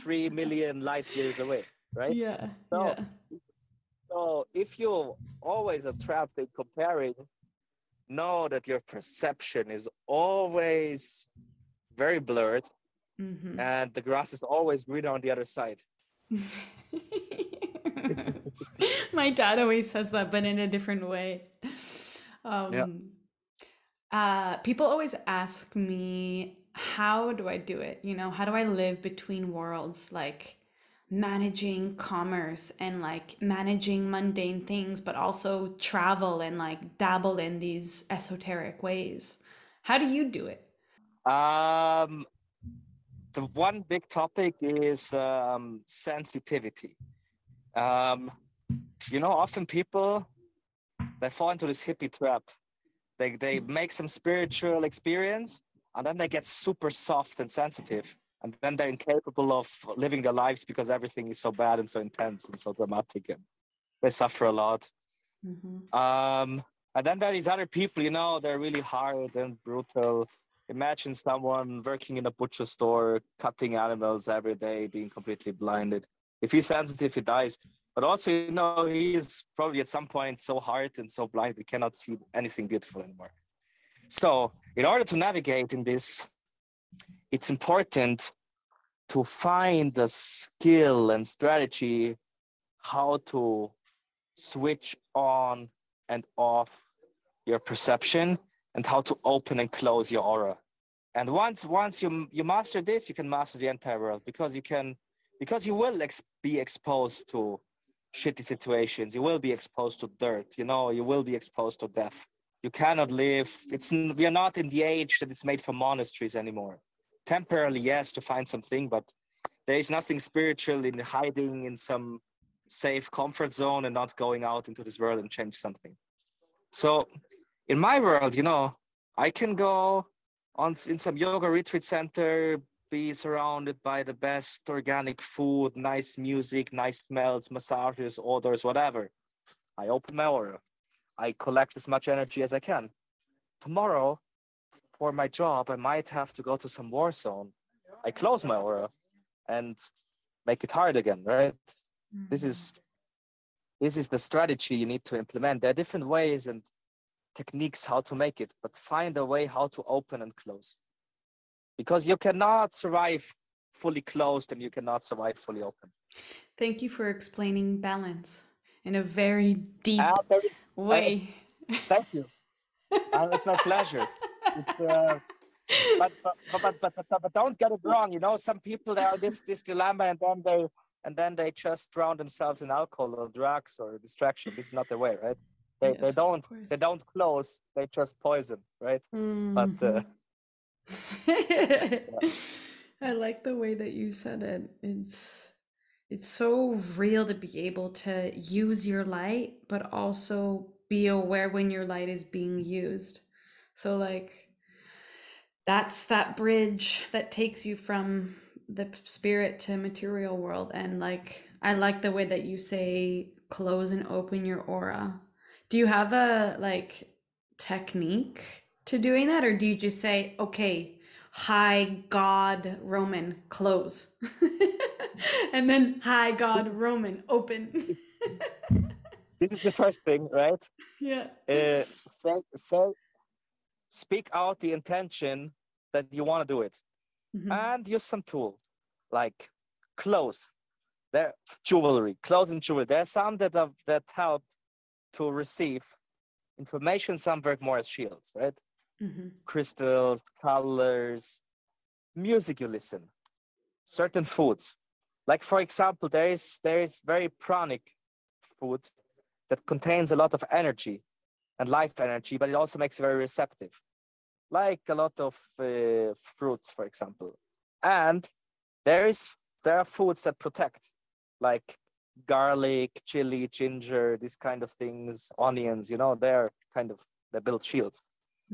three million light years away, right? Yeah. So, yeah. so if you always are trapped in comparing, know that your perception is always very blurred mm-hmm. and the grass is always greener on the other side. My dad always says that, but in a different way. Um, yeah. Uh, people always ask me, how do I do it? You know, how do I live between worlds? Like, managing commerce and like managing mundane things, but also travel and like dabble in these esoteric ways. How do you do it? Um, the one big topic is um, sensitivity. Um, you know, often people they fall into this hippie trap. They they make some spiritual experience and then they get super soft and sensitive and then they're incapable of living their lives because everything is so bad and so intense and so dramatic and they suffer a lot. Mm-hmm. um, and then there is other people you know they're really hard and brutal. Imagine someone working in a butcher store cutting animals every day being completely blinded. If he's sensitive he dies but also you know he is probably at some point so hard and so blind he cannot see anything beautiful anymore. So in order to navigate in this it's important to find the skill and strategy how to switch on and off your perception and how to open and close your aura. And once once you you master this you can master the entire world because you can because you will ex- be exposed to shitty situations. You will be exposed to dirt you know you will be exposed to death. You cannot live. It's we are not in the age that it's made for monasteries anymore. Temporarily, yes, to find something, but there is nothing spiritual in hiding in some safe comfort zone and not going out into this world and change something. So in my world, you know, I can go on in some yoga retreat center, be surrounded by the best organic food, nice music, nice smells, massages, odors, whatever. I open my aura. I collect as much energy as I can. Tomorrow, for my job, I might have to go to some war zone. I close my aura and make it hard again, right? Mm-hmm. This is mm-hmm. this is the strategy you need to implement. There are different ways and techniques how to make it, but find a way how to open and close. Because you cannot survive fully closed and you cannot survive fully open. Thank you for explaining balance in a very deep uh, very, way. Uh, thank you. uh, it's my pleasure. Uh, but, but, but, but, but, but don't get it wrong. You know, some people they are this this dilemma, and then they and then they just drown themselves in alcohol or drugs or distraction. This is not the way, right? They, yes, they don't they don't close. They just poison, right? Mm-hmm. But uh. I like the way that you said it. It's it's so real to be able to use your light, but also be aware when your light is being used. So like that's that bridge that takes you from the spirit to material world and like I like the way that you say close and open your aura. Do you have a like technique to doing that or do you just say okay, hi god Roman close. and then hi god Roman open. this is the first thing, right? Yeah. Uh, say, say speak out the intention that you want to do it mm-hmm. and use some tools like clothes there jewelry clothes and jewelry there are some that have that help to receive information some work more as shields right mm-hmm. crystals colors music you listen certain foods like for example there is there is very pranic food that contains a lot of energy and life energy, but it also makes you very receptive, like a lot of uh, fruits, for example. And there is there are foods that protect, like garlic, chili, ginger, these kind of things, onions. You know, they're kind of they build shields.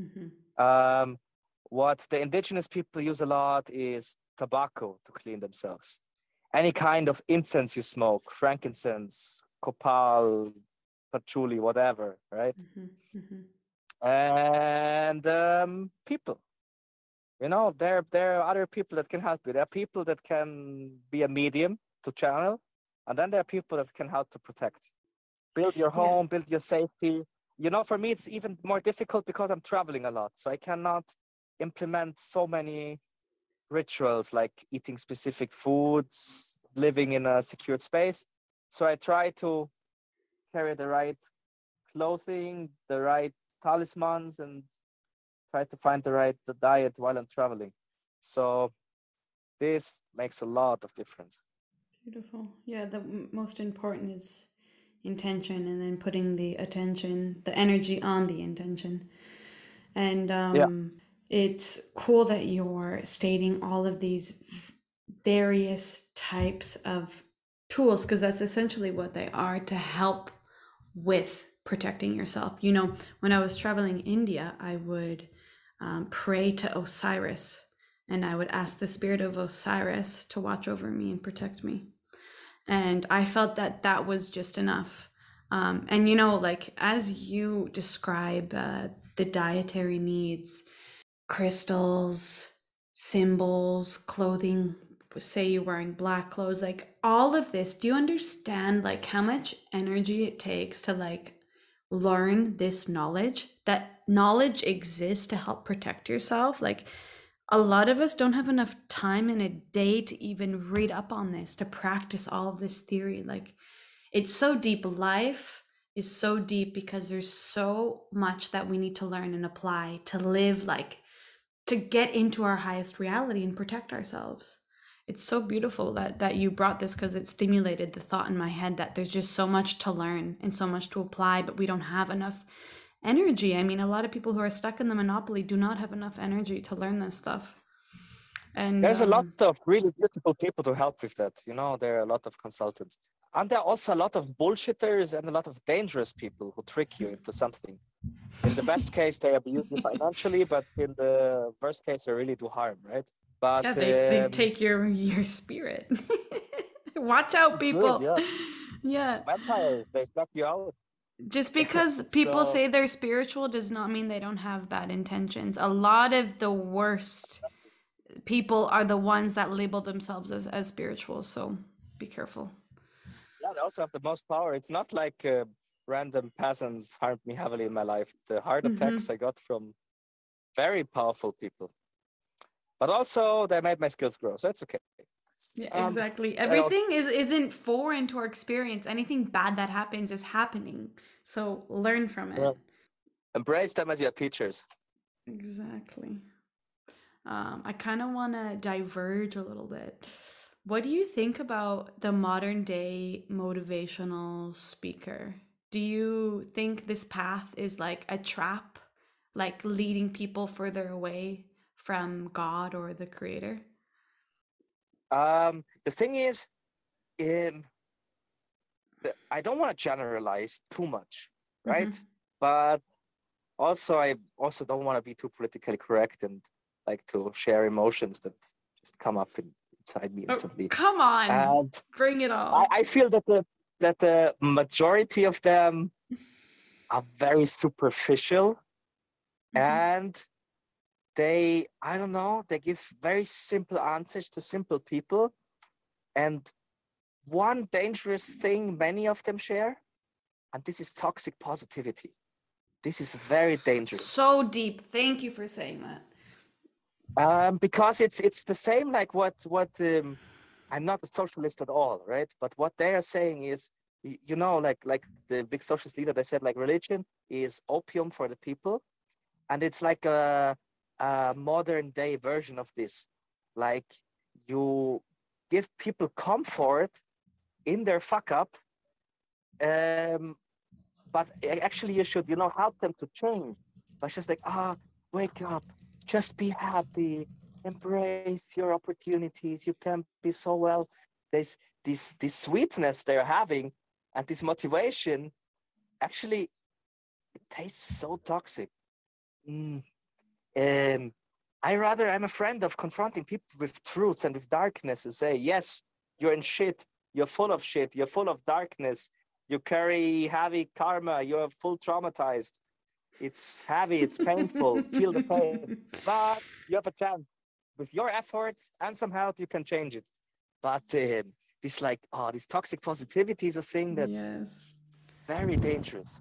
Mm-hmm. Um, what the indigenous people use a lot is tobacco to clean themselves. Any kind of incense you smoke, frankincense, copal, patchouli, whatever, right? Mm-hmm, mm-hmm. And um, people, you know, there there are other people that can help you. There are people that can be a medium to channel, and then there are people that can help to protect. Build your home, yeah. build your safety. You know, for me, it's even more difficult because I'm traveling a lot, so I cannot implement so many rituals like eating specific foods, living in a secured space. So I try to carry the right clothing, the right talismans, and try to find the right the diet while I'm traveling. So this makes a lot of difference. Beautiful. Yeah, the most important is intention and then putting the attention, the energy on the intention. And um, yeah. it's cool that you're stating all of these various types of tools because that's essentially what they are to help with protecting yourself. You know, when I was traveling India, I would um, pray to Osiris and I would ask the spirit of Osiris to watch over me and protect me. And I felt that that was just enough. Um, and you know, like as you describe uh, the dietary needs, crystals, symbols, clothing, say you're wearing black clothes, like all of this, do you understand like how much energy it takes to like learn this knowledge? That knowledge exists to help protect yourself. Like a lot of us don't have enough time in a day to even read up on this, to practice all of this theory. Like it's so deep. Life is so deep because there's so much that we need to learn and apply to live like to get into our highest reality and protect ourselves it's so beautiful that that you brought this because it stimulated the thought in my head that there's just so much to learn and so much to apply but we don't have enough energy i mean a lot of people who are stuck in the monopoly do not have enough energy to learn this stuff and there's um, a lot of really beautiful people to help with that you know there are a lot of consultants and there are also a lot of bullshitters and a lot of dangerous people who trick you into something in the best case they abuse you financially but in the worst case they really do harm right but yeah, they, um, they take your your spirit. Watch out, people. Good, yeah. yeah. Vampires, they suck you out. Just because people so, say they're spiritual does not mean they don't have bad intentions. A lot of the worst people are the ones that label themselves as, as spiritual. So be careful. Yeah, they also have the most power. It's not like uh, random peasants harmed me heavily in my life. The heart mm-hmm. attacks I got from very powerful people but also they made my skills grow, so it's okay. Yeah, um, exactly. Everything also, is isn't foreign to our experience. Anything bad that happens is happening. So learn from it. Well, embrace them as your teachers. Exactly. Um, I kind of want to diverge a little bit. What do you think about the modern day motivational speaker? Do you think this path is like a trap, like leading people further away from God or the creator? Um, the thing is, in I don't want to generalize too much, right? Mm-hmm. But also, I also don't want to be too politically correct and like to share emotions that just come up in, inside me oh, instantly. Oh, come on, and bring it on. I, I feel that the that the majority of them are very superficial mm-hmm. and they i don't know they give very simple answers to simple people. And one dangerous thing many of them share and this is toxic positivity. This is very dangerous. So deep. Thank you for saying that. Um, because it's it's the same like what what um, i'm not a socialist at all right? But what they are saying is you know like like the big socialist leader they said like religion is opium for the people. And it's like a a modern day version of this. Like you give people comfort in their fuck up, um, but actually you should, you know, help them to change. But just like, ah, wake up, just be happy, embrace your opportunities. You can be so well. There's this this sweetness they're having and this motivation actually it tastes so toxic. Mm, um, I rather I'm a friend of confronting people with truths and with darkness and say, yes, you're in shit, you're full of shit, you're full of darkness, you carry heavy karma, you're full traumatized. It's heavy, it's painful, feel the pain, but you have a chance. With your efforts and some help, you can change it. But um, this like, oh, this toxic positivity is a thing that's yes. very dangerous.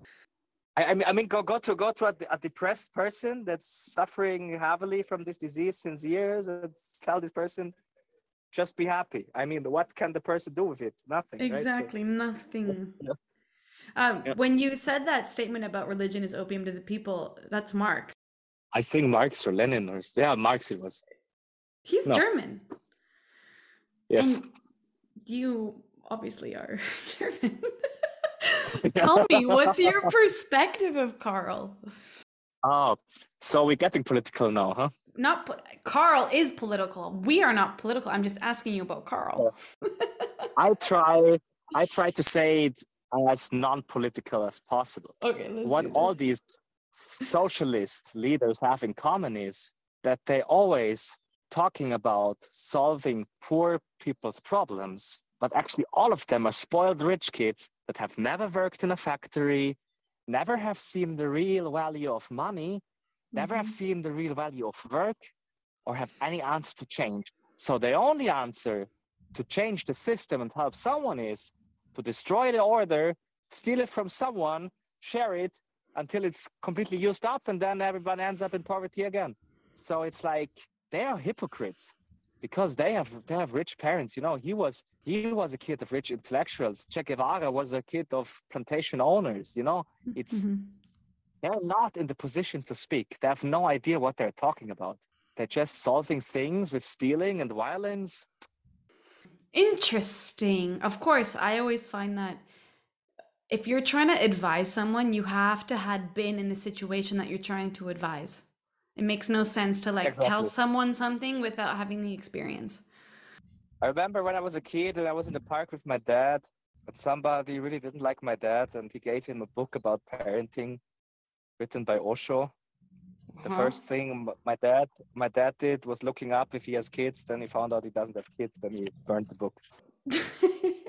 I, I mean, go go to go to a, a, depressed person that's suffering heavily from this disease since years, and tell this person, just be happy. I mean, what can the person do with it? Nothing. right? So- Exactly, nothing. Yeah. Um, Yeah. When you said that statement about religion is opium to the people, that's Marx. I think Marx or Lenin or yeah, Marx it was. He's No. German. Yes. And you obviously are German. Tell me, what's your perspective of Karl? Oh, so we're getting political now, huh? Not po- Karl is political. We are not political. I'm just asking you about Karl. I try I try to say it as non-political as possible. okay, what all these socialist leaders have in common is that they always talking about solving poor people's problems but actually all of them are spoiled rich kids that have never worked in a factory never have seen the real value of money never have Mhm. seen the real value of work or have any answer to change. So the only answer to change the system and help someone is to destroy the order steal it from someone share it until it's completely used up and then everyone ends up in poverty again. So it's like they are hypocrites because they have they have rich parents you know he was he was a kid of rich intellectuals che guevara was a kid of plantation owners you know it's Mhm. they're not in the position to speak they have no idea what they're talking about they're just solving things with stealing and violence Interesting. Of course, I always find that if you're trying to advise someone, you have to had been in the situation that you're trying to advise. It makes no sense to like tell someone something without having the experience. I remember when I was a kid and I was in the park with my dad, and somebody really didn't like my dad, and he gave him a book about parenting written by Osho. The Huh? first thing my dad my dad did was looking up if he has kids. Then he found out he doesn't have kids. Then he burned the book.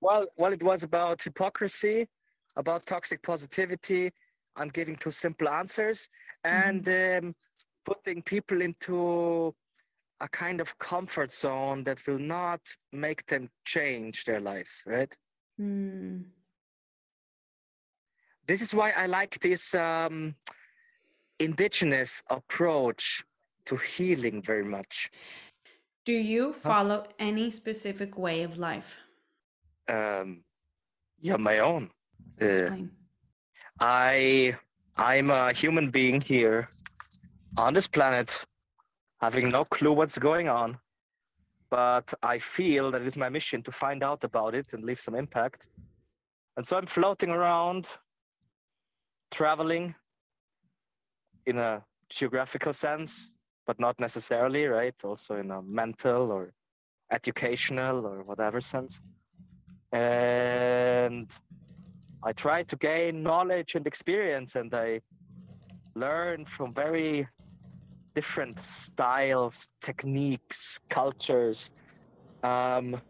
Well, well, it was about hypocrisy, about toxic positivity, and giving too simple answers, and um, putting people into a kind of comfort zone that will not make them change their lives. Right. Hmm. This is why I like this um, indigenous approach to healing very much. Do you follow any specific way of life? Um, yeah, my own. Uh. I I'm a human being here on this planet, having no clue what's going on, but I feel that it is my mission to find out about it and leave some impact. And so I'm floating around, traveling in a geographical sense, but not necessarily, right? Also in a mental or educational or whatever sense. And I try to gain knowledge and experience, and I learn from very different styles, techniques, cultures. Um,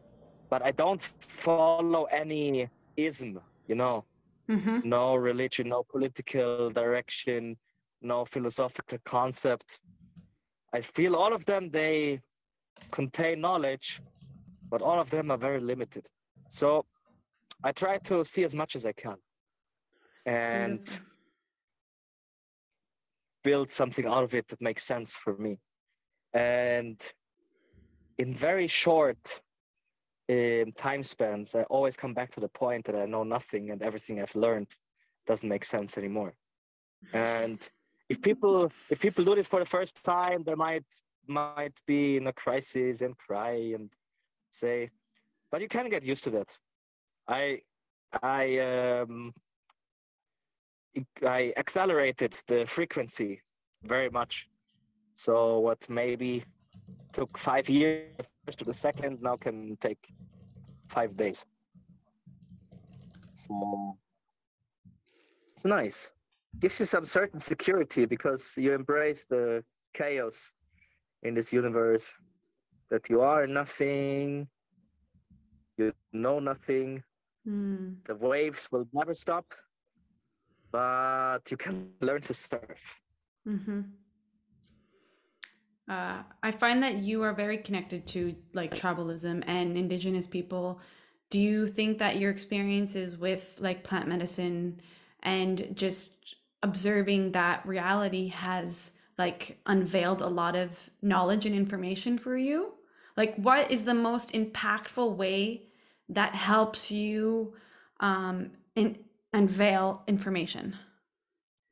but I don't follow any ism, you know, Mm-hmm. no religion, no political direction, no philosophical concept. I feel all of them they contain knowledge, but all of them are very limited. So I try to see as much as I can and Beautiful. build something out of it that makes sense for me. And in very short um, time spans, I always come back to the point that I know nothing and everything I've learned doesn't make sense anymore. And if people if people do this for the first time, they might might be in a crisis and cry and say, but you can get used to that. I I um I accelerated the frequency very much. So what maybe took five years first to the second now can take five days. So it's nice. Gives you some certain security because you embrace the chaos in this universe that you are nothing, you know nothing, Mm. the waves will never stop, but you can learn to surf. Mm-hmm. Uh, I find that you are very connected to like tribalism and indigenous people. Do you think that your experiences with like plant medicine and just observing that reality has like unveiled a lot of knowledge and information for you? Like, what is the most impactful way that helps you um, in, unveil information?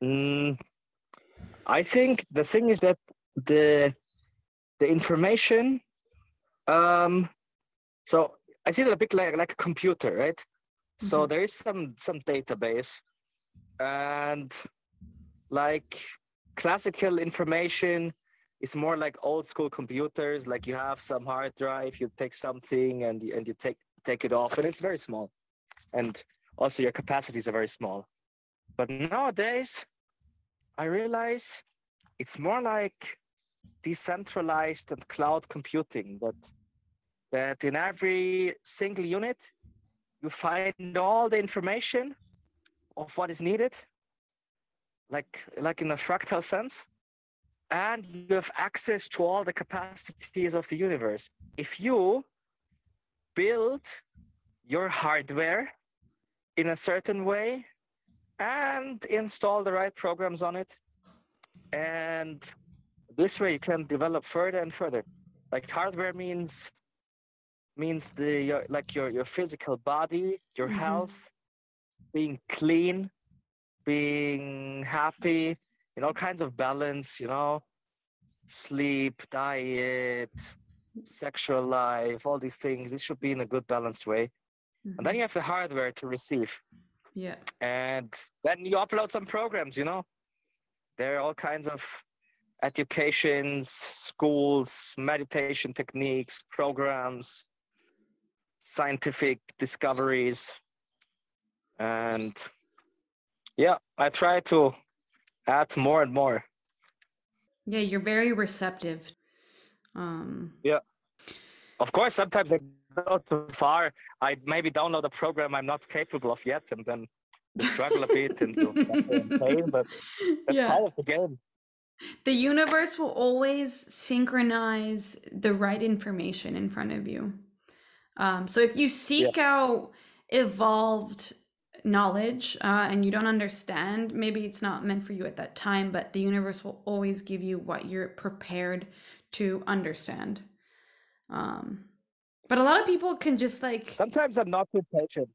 Mm, I think the thing is that the the information. Um, so I see it a bit like like a computer, right? Mm-hmm. So there is some some database, and like classical information is more like old school computers. Like you have some hard drive, you take something and you, and you take take it off, and it's very small, and also your capacities are very small. But nowadays, I realize it's more like decentralized and cloud computing that that in every single unit you find all the information of what is needed like like in a fractal sense and you have access to all the capacities of the universe if you build your hardware in a certain way and install the right programs on it and this way you can develop further and further like hardware means means the your, like your your physical body your mm-hmm. health being clean being happy in all kinds of balance you know sleep diet sexual life all these things It should be in a good balanced way mm-hmm. and then mm-hmm. you have the hardware to receive yeah and then you upload some programs you know there are all kinds of educations, schools, meditation techniques, programs, scientific discoveries. And yeah, I try to add more and more. Yeah, you're very receptive. Um, yeah. Of course, sometimes I go too far. I maybe download a program I'm not capable of yet and then struggle a bit and feel pain, but that's yeah. part of the game. The universe will always synchronize the right information in front of you. Um, so if you seek yes. out evolved knowledge uh, and you don't understand, maybe it's not meant for you at that time, but the universe will always give you what you're prepared to understand. Um, but a lot of people can just like. Sometimes I'm not too patient.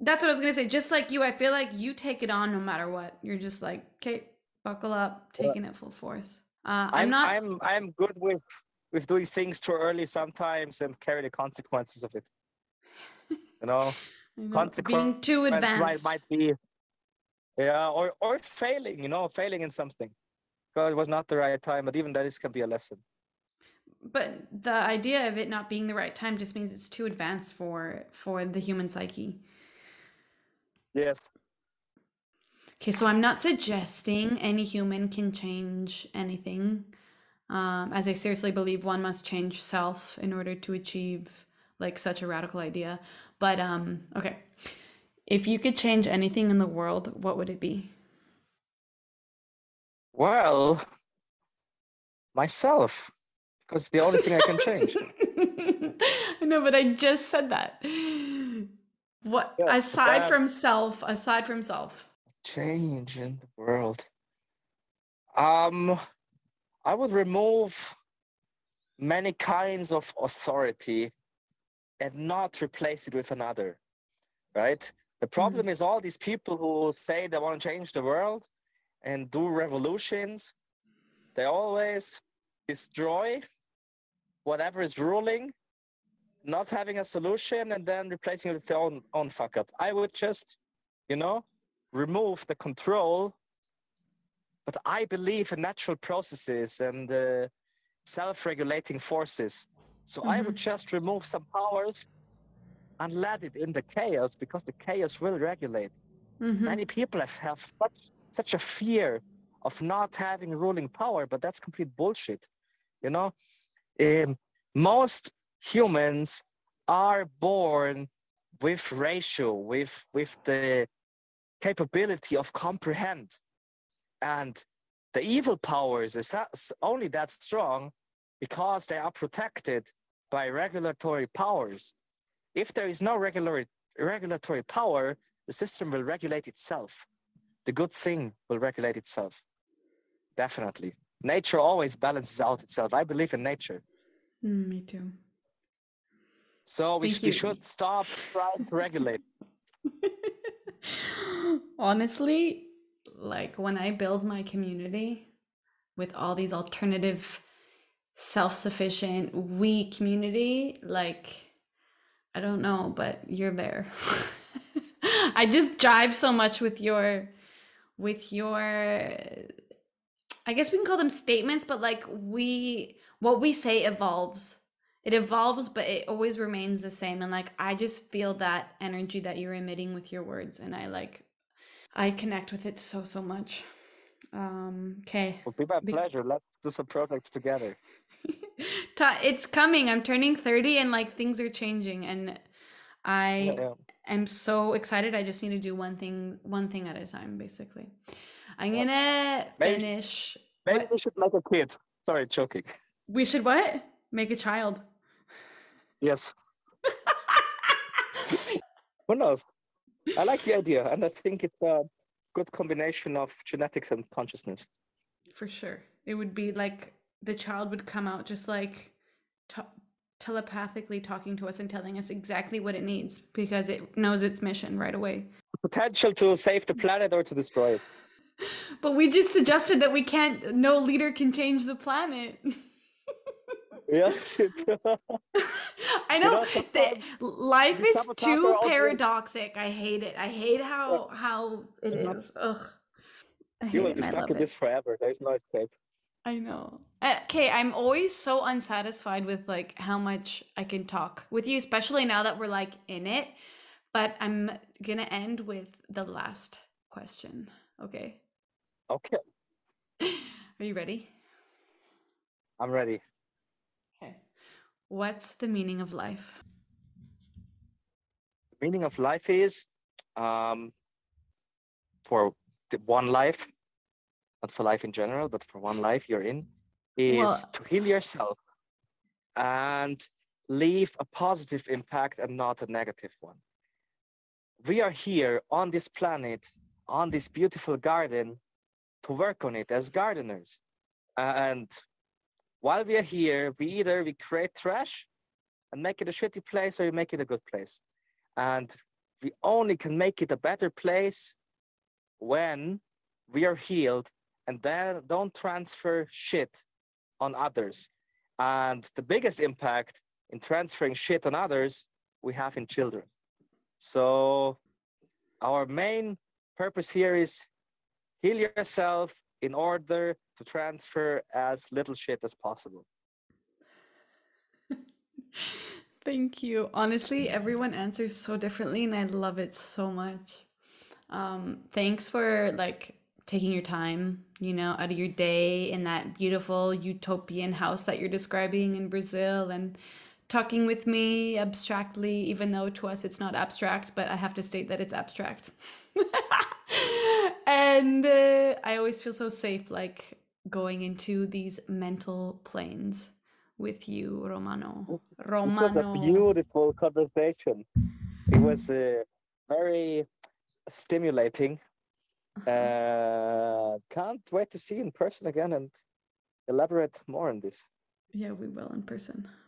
That's what I was gonna say. Just like you, I feel like you take it on no matter what. You're just like, okay, buckle up, taking it full force. Uh, I'm, I'm not. I'm I'm good with with doing things too early sometimes and carry the consequences of it. You know, know being too advanced might, might be, yeah, or or failing. You know, failing in something because it was not the right time. But even that is can be a lesson. But the idea of it not being the right time just means it's too advanced for for the human psyche. Yes. Okay, so I'm not suggesting any human can change anything, um, as I seriously believe one must change self in order to achieve like such a radical idea. But um, okay, if you could change anything in the world, what would it be? Well, myself, because it's the only thing I can change. I know, but I just said that. What yeah, aside from self, aside from self change in the world. Um, I would remove many kinds of authority and not replace it with another, right? The problem mm-hmm. is all these people who say they want to change the world and do revolutions, they always destroy whatever is ruling, not having a solution, and then replacing it with their own, own fuck up. I would just, you know, remove the control. But I believe in natural processes and uh, self-regulating forces. So mm-hmm. I would mm-hmm. just remove some powers and let it in the chaos because the chaos will regulate. Mm-hmm. Many people have, have such, such a fear of not having ruling power, but that's complete bullshit. You know, um, most humans are born with ratio, with with the capability of comprehend. And the evil powers is only that strong because they are protected by regulatory powers. If there is no regular, regulatory power, the system will regulate itself. The good thing will regulate itself. Definitely. Nature always balances out itself. I believe in nature. Mm, me too. So we, Thank we should stop trying to regulate. Honestly, like when I build my community with all these alternative, self sufficient, we community, like, I don't know, but you're there. I just jive so much with your, with your, I guess we can call them statements, but like we, what we say evolves. It evolves, but it always remains the same. And like, I just feel that energy that you're emitting with your words. And I like, I connect with it so, so much. Um, okay. Will be my Be- pleasure. Let's do some projects together. It's coming. I'm turning 30 and like things are changing. And I Yeah, yeah. Am so excited. I just need to do one thing, one thing at a time, basically. I'm Yeah. gonna Maybe- finish. Maybe What? we should make a kid. Sorry, joking. We should what? Make a child. Yes. Who knows? I like the idea, and I think it's a good combination of genetics and consciousness. For sure. It would be like the child would come out just like telepathically talking to us and telling us exactly what it needs because it knows its mission right away. Potential to save the planet or to destroy it. But we just suggested that we can't, no leader can change the planet. Yes. I You know know, that life is too our own dreams. paradoxic. I hate it. I hate how how it is. Ugh. I hate you will be stuck in it. this forever. There's no escape. I know. Okay, I'm always so unsatisfied with like how much I can talk with you, especially now that we're like in it. But I'm gonna end with the last question. Okay. Okay, Are you ready? I'm ready. Okay. What's the meaning of life? The meaning of life is um, for the one life, not for life in general, but for one life you're in, is Well- to heal yourself and leave a positive impact and not a negative one. We are here on this planet, on this beautiful garden, to work on it as gardeners. And while we are here, we either we create trash and make it a shitty place or we make it a good place. And we only can make it a better place when we are healed and then don't transfer shit on others. And the biggest impact in transferring shit on others we have in children. So our main purpose here is heal yourself in order to transfer as little shit as possible. Thank you. Honestly, everyone answers so differently and I love it so much. Um, thanks for like taking your time, you know, out of your day in that beautiful utopian house that you're describing in Brazil and talking with me abstractly, even though to us it's not abstract, but I have to state that it's abstract. and uh, I always feel so safe, like going into these mental planes with you, Romano. Romano. This was a beautiful conversation. It was uh, very stimulating. Uh, can't wait to see you in person again and elaborate more on this. Yeah, we will in person.